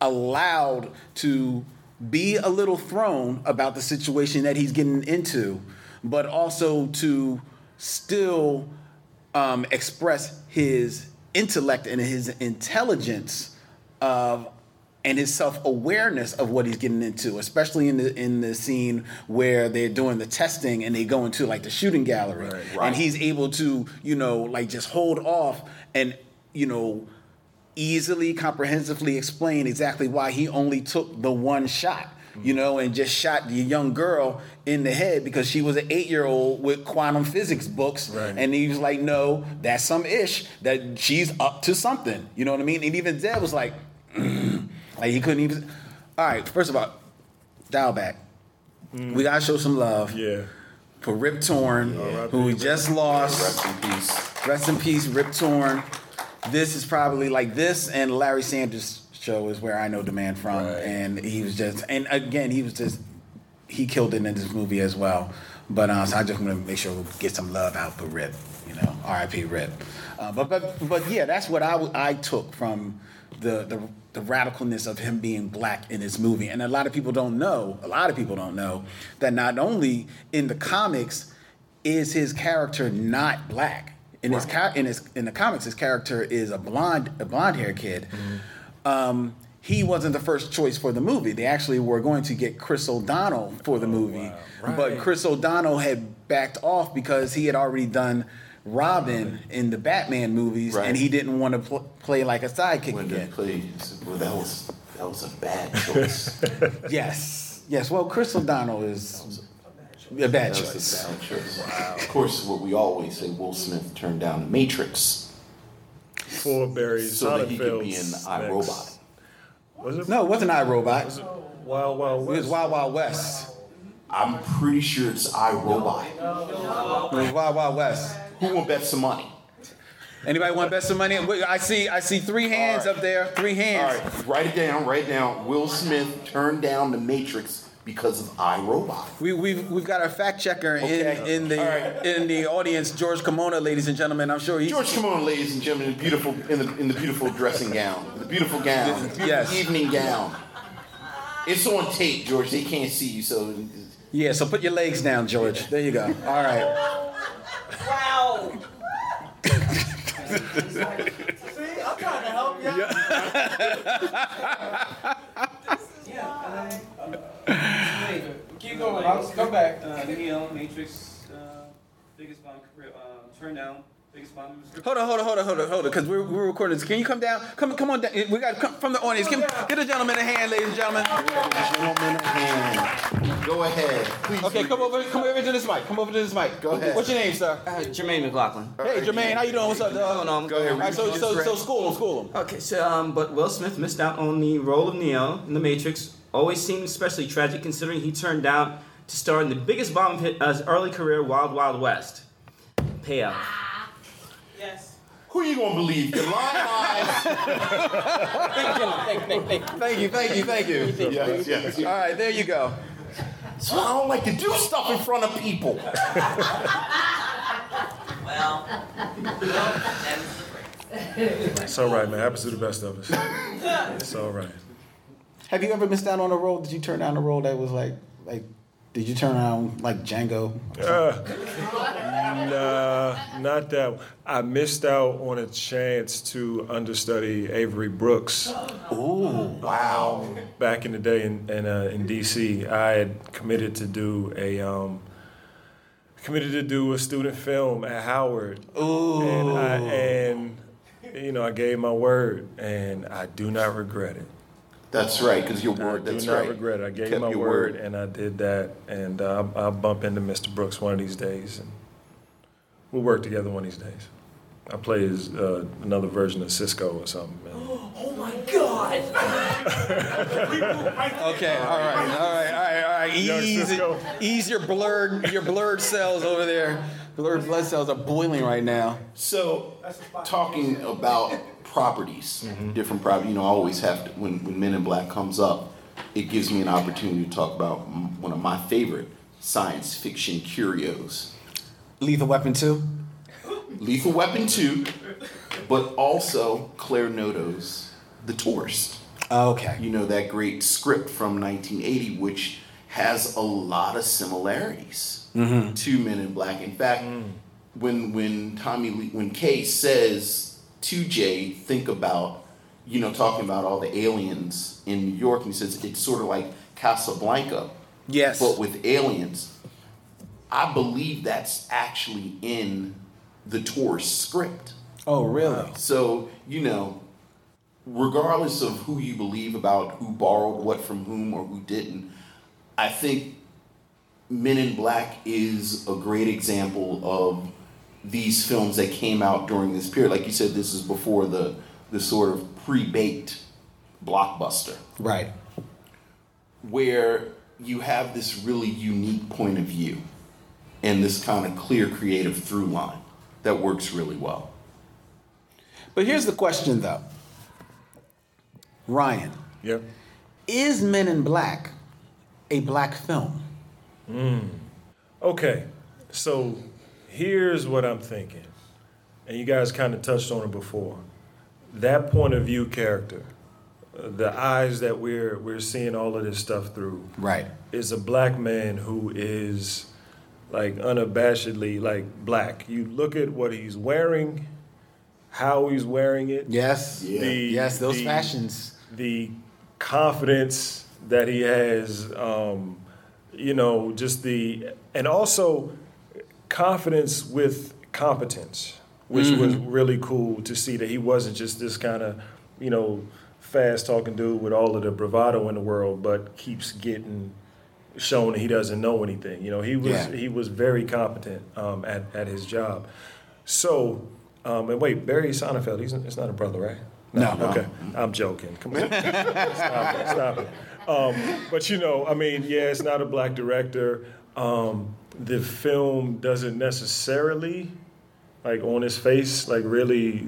allowed to be a little thrown about the situation that he's getting into, but also to still um, express his intellect and his intelligence of and his self-awareness of what he's getting into, especially in the in the scene where they're doing the testing and they go into like the shooting gallery, and he's able to, you know, like just hold off and you know easily comprehensively explain exactly why he only took the one shot you know, and just shot the young girl in the head because she was an eight year old with quantum physics books. Right. And he was like, no, that's some ish that she's up to something. You know what I mean? And even Zed was like, [CLEARS THROAT] like he couldn't even. All right, first of all, dial back. We gotta show some love. Yeah. For Rip Torn, who we just lost. Rest in peace. Rest in peace, Rip Torn. This is probably like this and Larry Sanders show is where I know the man from, and he was just and again he was just he killed it in this movie as well. But uh, so I just want to make sure we get some love out for Rip, you know, R.I.P. Rip. Uh, but but but yeah, that's what I I took from the the the radicalness of him being black in this movie, and a lot of people don't know. A lot of people don't know that not only in the comics is his character not black. In his in his in the comics, his character is a blonde a blonde haired kid. Um, he wasn't the first choice for the movie. They actually were going to get Chris O'Donnell for the movie, but Chris O'Donnell had backed off because he had already done Robin in the Batman movies, and he didn't want to pl- play like a sidekick When they again. played, well, that was that was a bad choice. [LAUGHS] yes, yes. Well, Chris O'Donnell is a bad That was a choice. bad choice. Of course, what we always say, Will Smith turned down the Matrix For Barry so that he could be in iRobot. Was it? No, it wasn't iRobot. Wild Wild It was Wild Wild West. I'm pretty sure it's iRobot. It was Wild Wild West. Who will bet some money? Anybody want to bet some money? I see. I see three hands up there. Three hands. right, write it down. Write it down. Will Smith turned down the Matrix because of iRobot. We, we've we've got our fact checker Okay. in in the in the audience, George Kimona, ladies and gentlemen. I'm sure he's George, come on, ladies and gentlemen, in the beautiful in the in the beautiful dressing gown, the beautiful gown, the beautiful Yes. evening gown. It's on tape, George. They can't see you, so yeah. So put your legs down, George. There you go. All right. Wow. [LAUGHS] See, I'm trying to help you. Keep [LAUGHS] going. I'll come back. Uh, Neo, Matrix, uh, biggest bomb career, uh, turn down, biggest bomb. Hold on, hold on, hold on, hold on, hold on, because we're, we're recording this. Can you come down? Come, come on down. We got come from the audience. Give, get the gentleman a hand, ladies and gentlemen. gentlemen, hand. Go ahead. Please Okay, come over, come over to this mic. Come over to this mic. Go ahead. What's your name, sir? Uh, Jermaine McLaughlin. Hey, Jermaine, how you doing? What's up, dog? on? Go ahead. All right, so, so, so school him, school him. Okay, so um, but Will Smith missed out on the role of Neo in The Matrix. Always seemed especially tragic considering he turned down to star in the biggest bomb hit of his early career, Wild Wild West. Payout. Yes. Who are you gonna believe? Your lying eyes. Thank you, thank you, thank you. thank you. yes, yes. All right, there you go. So I don't like to do stuff in front of people. Well, It's all right, man. Happens to the best of us. It's all right. Have you ever missed out on a role? Did you turn down a role that was like, like, did you turn down like Django? Uh, nah, not that. I missed out on a chance to understudy Avery Brooks. Ooh, wow. Back in the day in in, uh, in D.C., I had committed to do a um, committed to do a student film at Howard. Ooh. And I and you know I gave my word, and I do not regret it. That's right, because your word. I do not right. regret it. I gave Kept my your word, word. and I did that. And uh, I'll, I'll bump into Mr. Brooks one of these days, and we'll work together one of these days. I play as uh, another version of Sisko or something. Man. [GASPS] Oh my God. [LAUGHS] Okay, all right, all right, all right, all right. Young Ease, Sisko. ease your blurred, your blurred cells over there. Blurred blood cells are boiling right now. So, talking about properties, different property. You know, I always have to when when Men in Black comes up, it gives me an opportunity to talk about one of my favorite science fiction curios, Lethal Weapon two. Lethal Weapon two, but also Claire Noto's The Tourist. Oh, okay. You know that great script from 1980, which has a lot of similarities Mhm. to Men in Black. In fact, when when Tommy Lee, when Kay says to Jay, think about, you know, talking about all the aliens in New York, and he says it's sort of like Casablanca, Yes. but with aliens. I believe that's actually in the tour script. Oh, really? So you know, regardless of who you believe about who borrowed what from whom or who didn't, I think Men in Black is a great example of these films that came out during this period. Like you said, this is before the the sort of pre-baked blockbuster. Right. Where you have this really unique point of view and this kind of clear creative through line that works really well. But here's the question though. Ryan. Yep. Is Men in Black a black film? Mm. Okay, so here's what I'm thinking, and you guys kind of touched on it before. That point of view character, uh, the eyes that we're we're seeing all of this stuff through, right, is a black man who is like unabashedly like black. You look at what he's wearing, how he's wearing it. Yes, Yeah. yes, those fashions. The confidence that he has, um, you know, just the and also confidence with competence, which was Mhm. really cool to see that he wasn't just this kind of, you know, fast talking dude with all of the bravado in the world, but keeps getting shown that he doesn't know anything. You know, he was Yeah. he was very competent um, at at his job. So, um, and wait, Barry Sonnenfeld, he's it's not a brother, right? No. Okay, I'm joking. Come on, [LAUGHS] stop it, stop it. Um, but you know, I mean, yeah, it's not a black director. Um, the film doesn't necessarily, like on its face, like really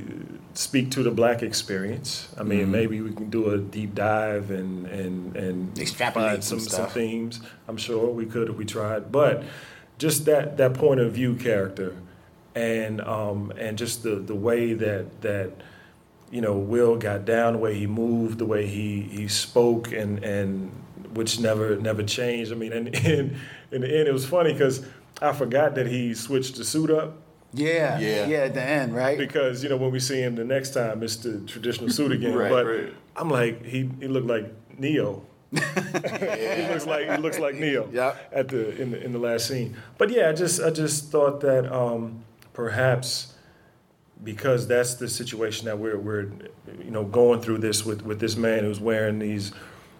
speak to the black experience. I mean, Mhm. maybe we can do a deep dive and and and Extrapolate find some some themes. I'm sure we could if we tried, but just that that point of view character, and um, and just the the way that that you know Will got down, the way he moved, the way he he spoke, and and which never never changed. I mean, and, [LAUGHS] and in the end, it was funny because I forgot that he switched the suit up. Yeah, Yeah. yeah, at the end, right? Because you know when we see him the next time, it's the traditional suit [LAUGHS] again. Right, but right. I'm like, he he looked like Neo. [LAUGHS] he looks like he looks like Neo Yeah. at the in the in the last scene. But yeah, I just I just thought that um, perhaps because that's the situation that we're we're you know going through this with with this man who's wearing these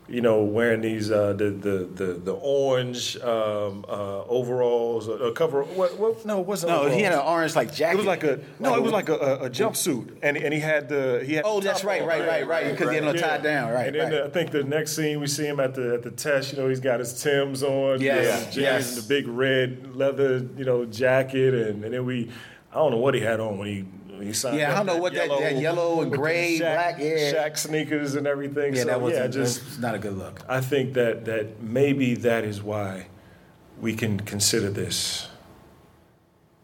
you know wearing these uh, the, the the the orange um, uh, overalls a cover what, what no it wasn't No, he had an orange like jacket. It was like a no, it was like a, a, a jumpsuit, and and he had the he had. Oh, that's right, on. right, right, right, because he had no tie down, right, And then right. the- I think the next scene we see him at the at the test. You know, he's got his Tims on, Yes, his yes. the big red leather, you know, jacket, and, and then we, I don't know what he had on when he. When He signed Yeah, I don't know what that- that yellow and gray, Shaq- black, yeah. Shaq sneakers and everything. Yeah, so that was yeah, just not a good look. I think that that maybe that is why we can consider this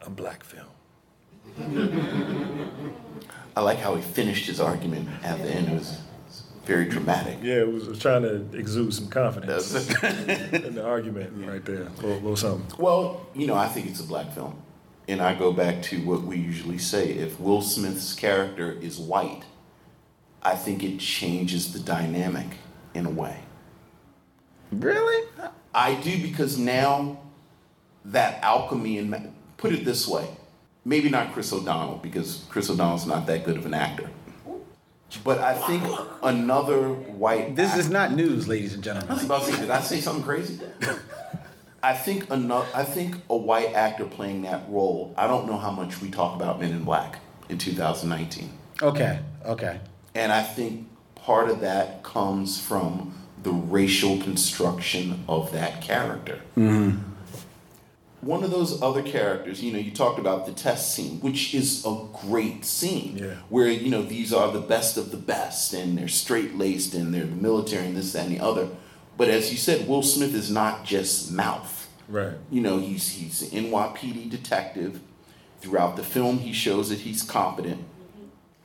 a black film. [LAUGHS] I like how he finished his argument at the end. It was, very dramatic. Yeah, it was, was trying to exude some confidence [LAUGHS] in the argument right there. A little, little something. Well, you know, I think it's a black film. And I go back to what we usually say if Will Smith's character is white, I think it changes the dynamic in a way. Really? I do because now that alchemy and put it this way, maybe not Chris O'Donnell because Chris O'Donnell's not that good of an actor. But I think another white This is not news, ladies and gentlemen. I was about to say, did I say something crazy? [LAUGHS] I think. I think a white actor playing that role. I don't know how much we talk about Men in Black in 2019, Okay, okay. and I think part of that comes from the racial construction of that character. Mm-hmm. One of those other characters, you know, you talked about the test scene, which is a great scene, Yeah. where you know these are the best of the best, and they're straight laced, and they're the military, and this, that, and the other. But as you said, Will Smith is not just mouth. Right. You know, he's he's an NYPD detective. Throughout the film, he shows that he's competent,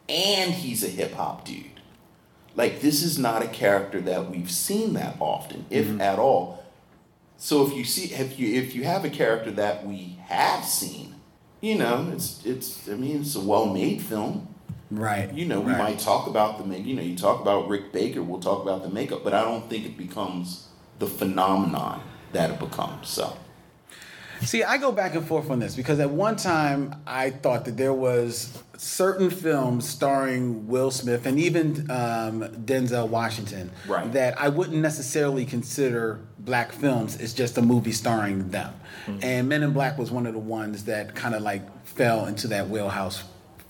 and he's a hip hop dude. Like this is not a character that we've seen that often, if mm-hmm. at all. So if you see, if you if you have a character that we have seen, you know, it's it's. I mean, it's a well-made film. Right. You know, we right. might talk about the make. You know, you talk about Rick Baker, we'll talk about the makeup, but I don't think it becomes the phenomenon that it becomes. So. See, I go back and forth on this because at one time I thought that there was certain films starring Will Smith and even um, Denzel Washington Right. that I wouldn't necessarily consider black films. It's just a movie starring them. And Men in Black was one of the ones that kind of like fell into that wheelhouse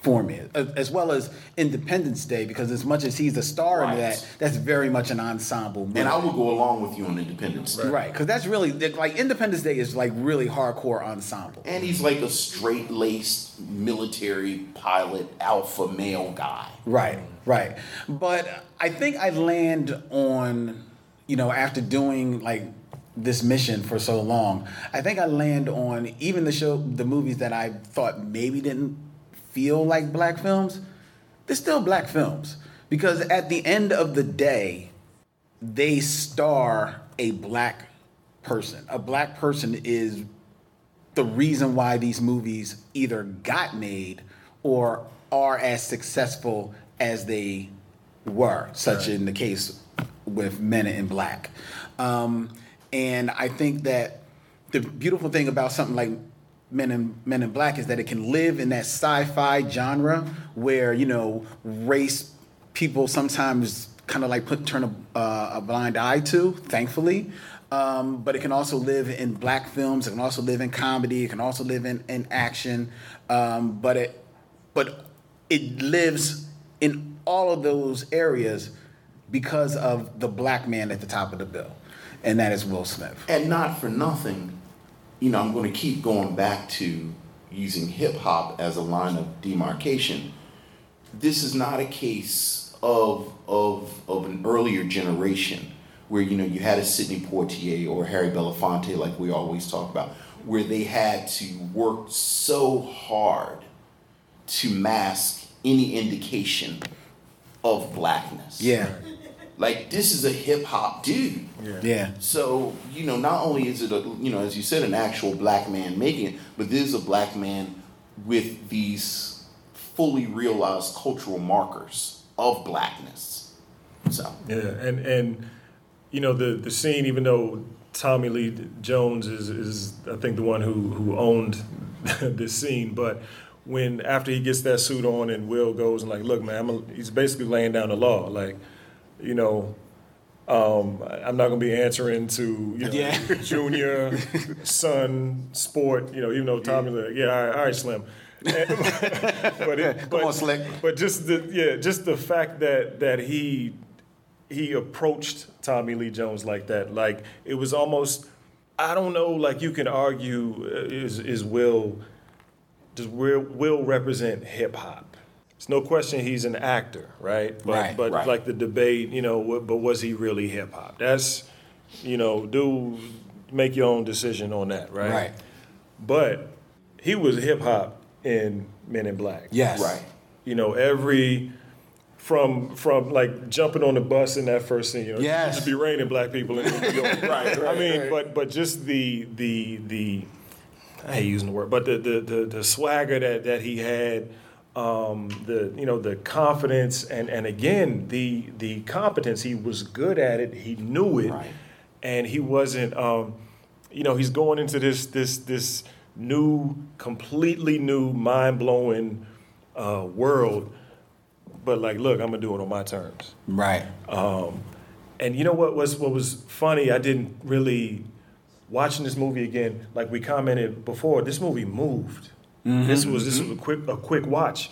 for me, as as well as Independence Day, because as much as he's a star in that, that's very much an ensemble movie. And I will go along with you on Independence Day. Right, because that's really like Independence Day is like really hardcore ensemble. And he's like a straight laced military pilot, alpha male guy. Right, right. But I think I land on, you know, after doing like this mission for so long, I think I land on even the show, the movies that I thought maybe didn't feel like black films, they're still black films. Because at the end of the day, they star a black person. A black person is the reason why these movies either got made or are as successful as they were, such in the case with Men in Black. Um, and I think that the beautiful thing about something like Men in Men in Black is that it can live in that sci-fi genre where you know race people sometimes kind of like put turn a, uh, a blind eye to. Thankfully. Um, but it can also live in black films. It can also live in comedy. It can also live in, in action. Um, but it, but it lives in all of those areas because of the black man at the top of the bill, and that is Will Smith. And not for nothing, you know, I'm going to keep going back to using hip hop as a line of demarcation. This is not a case of of of an earlier generation where you know you had a Sidney Poitier or Harry Belafonte, like we always talk about, where they had to work so hard to mask any indication of blackness. Yeah. Like this is a hip hop dude. Yeah. So you know, not only is it a you know, as you said, an actual black man making it, but this is a black man with these fully realized cultural markers of blackness. So Yeah, and and you know the the scene, even though Tommy Lee Jones is is I think the one who who owned [LAUGHS] this scene, but when after he gets that suit on and Will goes and like, look, man, I'm a, he's basically laying down the law, like, you know. Um, I'm not gonna be answering to you know, Yeah. [LAUGHS] junior son sport, you know, even though Tommy, like, yeah, all right, all right Slim. And- [LAUGHS] but it, but, on, Slick. But just the yeah, just the fact that that he he approached Tommy Lee Jones like that, like it was almost I don't know, like you can argue uh, is is Will does Will, Will represent hip hop? It's no question he's an actor, right? But, Right, But right. like the debate, you know, but was he really hip hop? That's you know, do make your own decision on that, right? Right. But he was hip hop in Men in Black. Yes. Right. You know, every from from like jumping on the bus in that first scene. You know, Yes. it used to be raining black people in New York. [LAUGHS] right, I mean, but but just the the the I hate using the word, but the the the, the swagger that that he had. Um, the you know the confidence and and again the the competence he was good at it. He knew it. Right. and he wasn't um, you know he's going into this this this new completely new mind-blowing uh, world. But like look i'm gonna do it on my terms. Right. um, and you know what was what was funny? I didn't really watching this movie again like we commented before this movie moved this was this was a quick a quick watch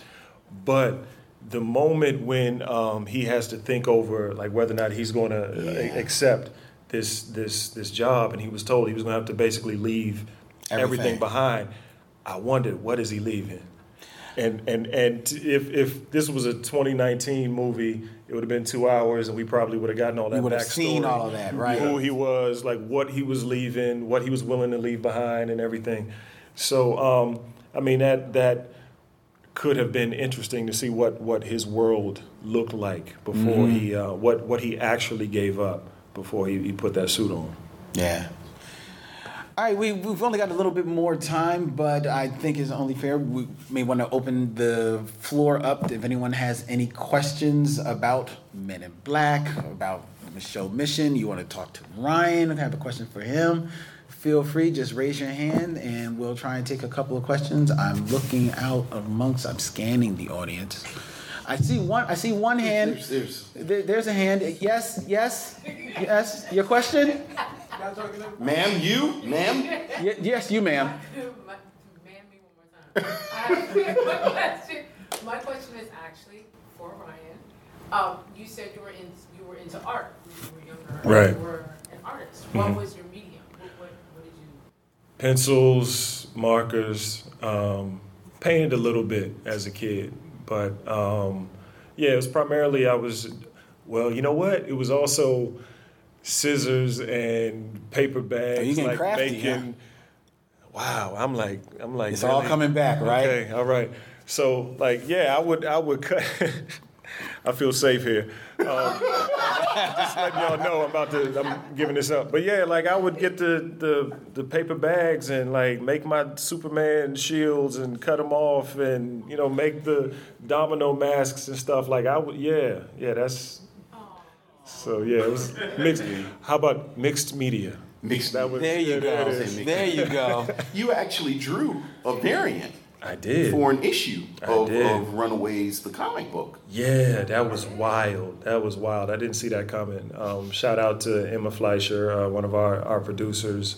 but the moment when um, he has to think over like whether or not he's going to accept this this this job and he was told he was going to have to basically leave everything, Everything. behind i wondered what is he leaving and and and if if this was a 2019 movie, it would have been two hours, and we probably would have gotten all that. We would have seen all of that, right. Who he was, like what he was leaving, what he was willing to leave behind, and everything. So, um, I mean that that could have been interesting to see what what his world looked like before Mhm. he uh, what what he actually gave up before he, he put that suit on. Yeah. All right, we, we've only got a little bit more time, but I think it's only fair. We may want to open the floor up if anyone has any questions about Men in Black, about Micheaux Mission. You want to talk to Ryan, I have a question for him. Feel free, just raise your hand and we'll try and take a couple of questions. I'm looking out amongst, I'm scanning the audience. I see one, I see one hand. There's, There- There's a hand. Yes, yes, yes. Your question? Ma'am, you? Ma'am? Ye- Yes, you, ma'am. my [LAUGHS] ma'am, me one more time. [LAUGHS] my, question, my question is actually for Ryan. Um, you said you were in, you were into art when you were younger. Right. You were an artist. What Mhm. was your medium? What, what, what did you? Pencils, markers, um, painted a little bit as a kid, but um, yeah, it was primarily I was. Well, you know what? It was also scissors and paper bags, Oh, you like crafty, making. Wow, I'm like, I'm like. It's all coming back, right? Okay, all right. So, like, yeah, I would, I would cut. [LAUGHS] I feel safe here. Um, [LAUGHS] just letting y'all know I'm about to, I'm giving this up. But yeah, like I would get the, the the paper bags and like make my Superman shields and cut them off and you know make the domino masks and stuff. Like I would, yeah, yeah. That's so yeah. It was mixed. How about mixed media? Mixed. That was, There you yeah, go. it is. There you go. you actually drew a variant. I did for an issue of, of Runaways, the comic book. Yeah, that was wild. That was wild. I didn't see that coming. Um, shout out to Emma Fleischer, uh, one of our, our producers.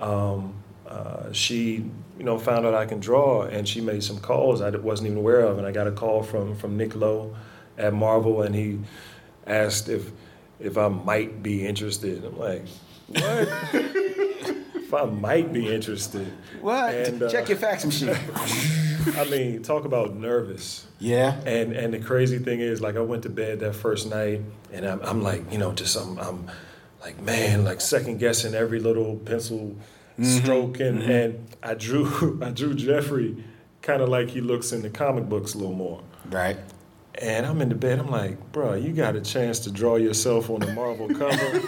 Um, uh, she, you know, found out I can draw, and she made some calls I wasn't even aware of. And I got a call from from Nick Lowe at Marvel, and he asked if if I might be interested. I'm like, what? [LAUGHS] I might be interested. What? And, uh, Check your fax machine. [LAUGHS] I mean, talk about nervous. Yeah. And and the crazy thing is, like, I went to bed that first night, and I'm, I'm like, you know, just I'm, I'm like, man, like second guessing every little pencil stroke, and mhm. and I drew [LAUGHS] I drew Geoffrey kind of like he looks in the comic books a little more. Right. And I'm in the bed. I'm like, bro, you got a chance to draw yourself on the Marvel cover.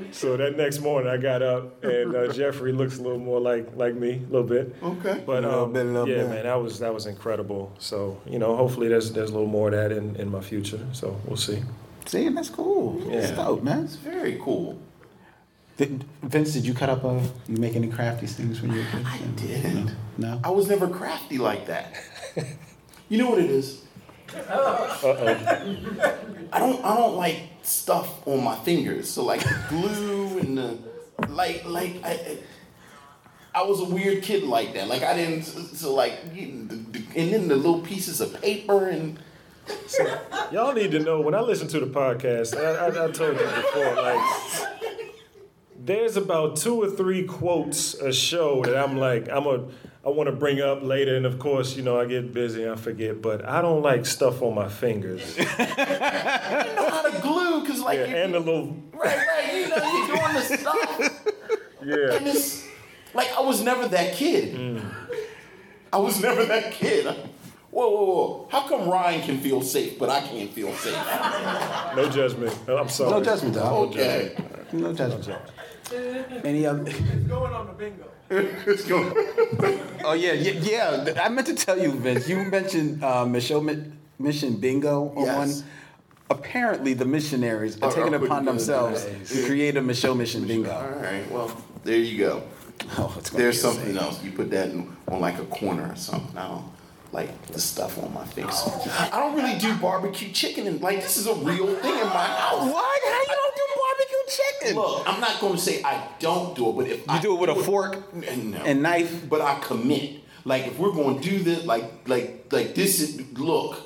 [LAUGHS] So that next morning, I got up, and uh, Geoffrey looks a little more like like me, a little bit. Okay. But A little um, bit, a little yeah, bit. man, that was that was incredible. So you know, hopefully there's there's a little more of that in, in my future. So we'll see. See, that's cool. That's Yeah. dope, man. It's very cool. Did, Vince, did you cut up a, you make any crafty things when you were a kid? I did. No? I was never crafty like that. [LAUGHS] you know what it is? I don't I don't like stuff on my fingers. So like glue and the like like I, I was a weird kid like that. Like I didn't so like and then the little pieces of paper and Y'all need to know when I listen to the podcast. I, I, I told you before, like there's about two or three quotes a show that I'm like I'm a I want to bring up later, and of course, you know I get busy, and I forget. But I don't like stuff on my fingers. [LAUGHS] you know how to glue because like Yeah, you- and the little right right you know you're doing the stuff. yeah. And it's like I was never that kid. Mm. I was never that kid. Whoa, whoa, whoa. How come Ryan can feel safe, but I can't feel safe? No judgment. I'm sorry. No judgment, dog. Okay. No judgment. Any other? It's going on the bingo. [LAUGHS] it's going. Oh yeah, yeah, yeah. I meant to tell you, Vince. You mentioned uh, Mission Mission Bingo on Yes. one. Apparently, the missionaries are Are- taking it upon themselves Nice. to create a Micheaux Mission Bingo. All right. Well, there you go. Oh, it's gonna There's something insane. else. You put that in, on like a corner or something. I don't like the stuff on my face. I don't really do barbecue chicken, and like this is a real thing in my house. What? How you don't do barbecue chicken? Look, I'm not going to say I don't do it, but if You do it with a fork no. and knife. but I commit. Like if we're going to do this, like like like this is look.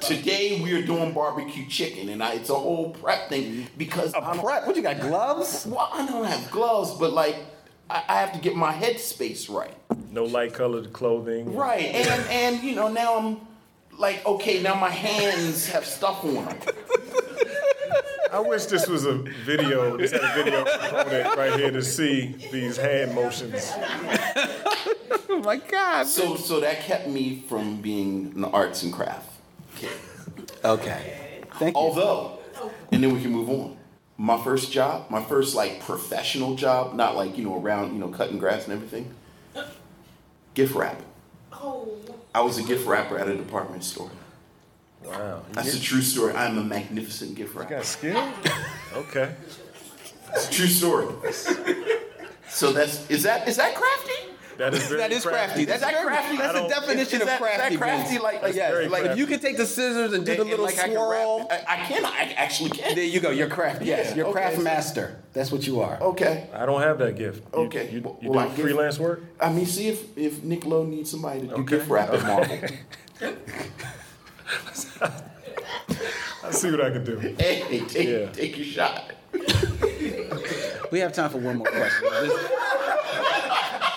Today we are doing barbecue chicken, and I, it's a whole prep thing because A prep? What you got? Gloves? well, I don't have gloves, but like I, I have to get my headspace right. No light colored clothing. Right, and and you know now I'm like okay, now my hands have stuff on them. I wish this was a video. This had a video component right here to see these hand motions. Oh my God. So so that kept me from being an arts and craft kid. Okay. Thank you. Although, and then we can move on. My first job, my first like professional job, not like you know around you know cutting grass and everything. Gift wrapping. Oh. I was a gift wrapper at a department store. Wow. That's a true story. I'm a magnificent gift wrapper. Got skill? [LAUGHS] Okay. It's a true story. So that's is that is that crafty? That is [LAUGHS] very that is crafty. That's Is that very- crafty? That's the definition is of that- is that crafty. crafty? Like- like- yes, very like if you can take the scissors and do And- the little like I can swirl. I, I can. I actually can. There you go. You're craft. Yes, Yeah, you're okay, craft so- master. That's what you are. Okay. I don't have that gift. You- Okay. You, you, Well, I do give- freelance work? I mean, see if if Nick Lowe needs somebody to do Okay. gift wrap at Marvel. [LAUGHS] I see what I can do. hey, take Yeah. take your shot. We have time for one more question.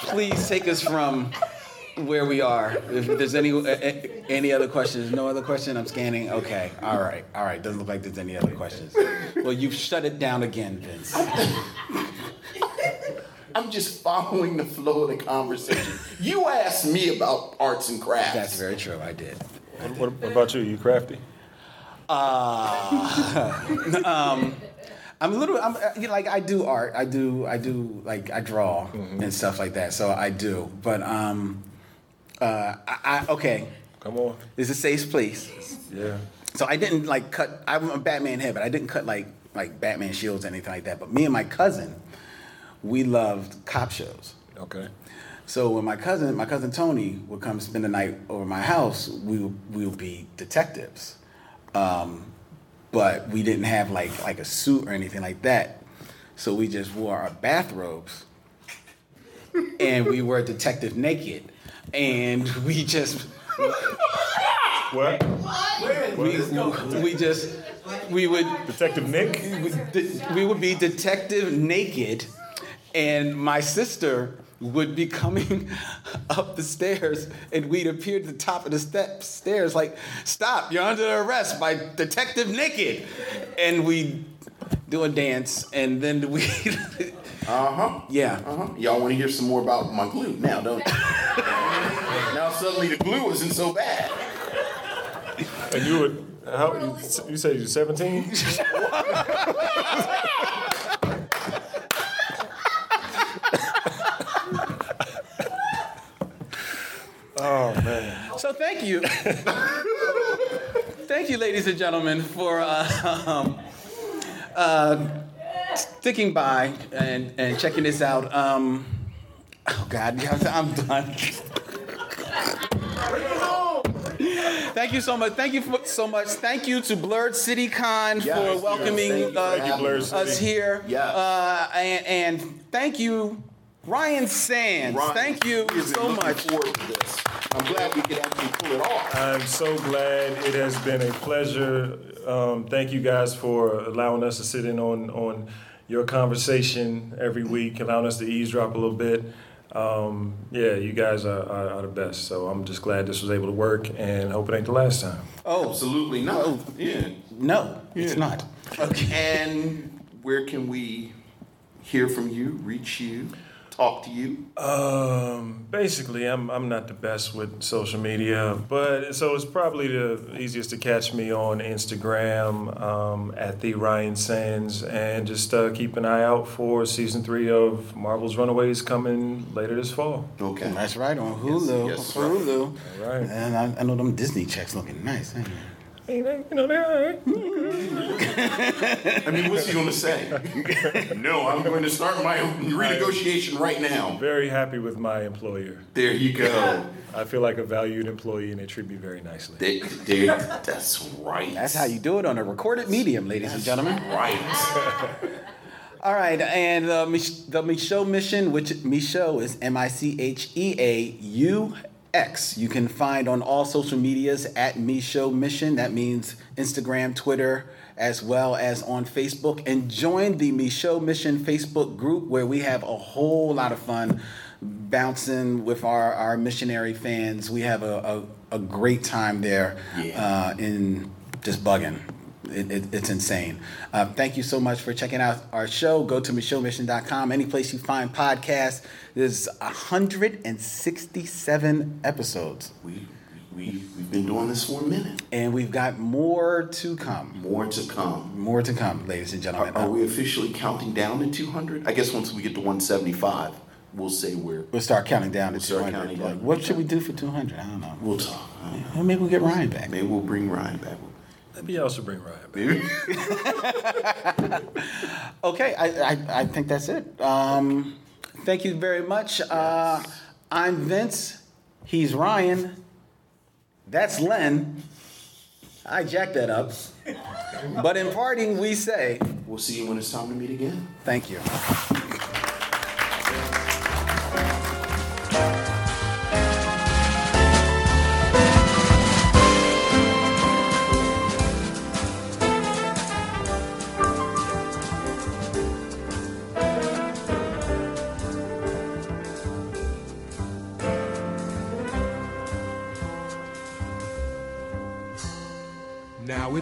Please take us from where we are. If there's any any other questions, no other question. I'm scanning. Okay. All right. All right. Doesn't look like there's any other questions. Well, you've shut it down again, Vince. I'm just following the flow of the conversation. You asked me about arts and crafts. That's very true. I did. What, what, what about you? You crafty? Uh, [LAUGHS] um, I'm a little. I'm uh, you know, like I do art. I do. I do like I draw and stuff like that. So I do. But um, uh, I, I okay. Come on. It's a safe place. Yeah. So I didn't like cut. I'm a Batman head, but I didn't cut like like Batman shields or anything like that. But me and my cousin, we loved cop shows. Okay. So when my cousin, my cousin Tony, would come spend the night over my house, we would, we would be detectives, um, but we didn't have like like a suit or anything like that. So we just wore our bathrobes, [LAUGHS] and we were detective naked, and we just What? we, we just we would Detective Nick. we would be detective naked, and my sister would be coming [LAUGHS] up the stairs, and we'd appear at the top of the steps stairs like, "Stop! You're under arrest by Detective Naked," and we do a dance, and then we. [LAUGHS] Uh huh. Yeah. Uh huh. Y'all want to hear some more about my glue now, don't [LAUGHS] now suddenly the glue isn't so bad. And you would, how, you, you say you're 17? oh, man. So thank you, [LAUGHS] thank you, ladies and gentlemen, for uh, [LAUGHS] um, uh, sticking by and, and checking this out. Um, oh God, [LAUGHS] I'm done. Thank you so much. Thank you for, so much. Thank you to Blerd City Con Yes, for yes. welcoming Thank you. uh, Thank you, Blerd us City. here. Yes. Uh, and, and thank you, Ryan Sands. Ron, thank you we've been so much. Forward to this. I'm glad we could actually pull it off. I'm so glad. It has been a pleasure. Um, thank you guys for allowing us to sit in on, on your conversation every week, allowing us to eavesdrop a little bit. Um, yeah, you guys are, are, are the best. So I'm just glad this was able to work and hope it ain't the last time. Oh, Absolutely not. Yeah. no, it's not. Okay. And where can we hear from you, reach you, talk to you? Um, basically, I'm I'm not the best with social media, but so it's probably the easiest to catch me on Instagram um, at the Ryan Sands, and just uh, keep an eye out for season three of Marvel's Runaways coming later this fall. Okay. That's right on Hulu. Yes, yes. Hulu. All right. And I, I know them Disney checks looking nice. Ain't they? Hey, they- you know they're all right. I mean, what's he going to say? [LAUGHS] no, I'm going to start my renegotiation right now. Very happy with my employer. There you go. I feel like a valued employee, and they treat me very nicely. There, there, that's right. That's how you do it on a recorded medium, ladies and gentlemen. Right. [LAUGHS] All right, and uh, Mich- the Micheaux mission, which Micheaux is M I C H E A U X. You can find on all social medias at Micheaux Mission. That means Instagram, Twitter, as well as on Facebook. And join the Micheaux Mission Facebook group where we have a whole lot of fun bouncing with our, our missionary fans. We have a, a, a great time there uh, in just bugging. It, it, it's insane. Uh, thank you so much for checking out our show. Go to MicheauxMission.com. Any place you find podcasts. There's 167 episodes. We, we, we've been doing this for a minute. And we've got more to come. More to come. More to come, ladies and gentlemen. are we officially counting down to 200? I guess once we get to 175, we'll say we're. We'll start counting down to We'll start 200. counting Like, what should we do for 200? I don't know. We'll talk. Well, maybe we'll get Ryan back. Maybe we'll bring Ryan back. Maybe y'all should bring Ryan back. Maybe. [LAUGHS] Okay, I, I, I think that's it. Um, Thank you very much. Uh, I'm Vince. He's Ryan. That's Len. I jacked that up. But in parting, we say, We'll see you when it's time to meet again. Thank you.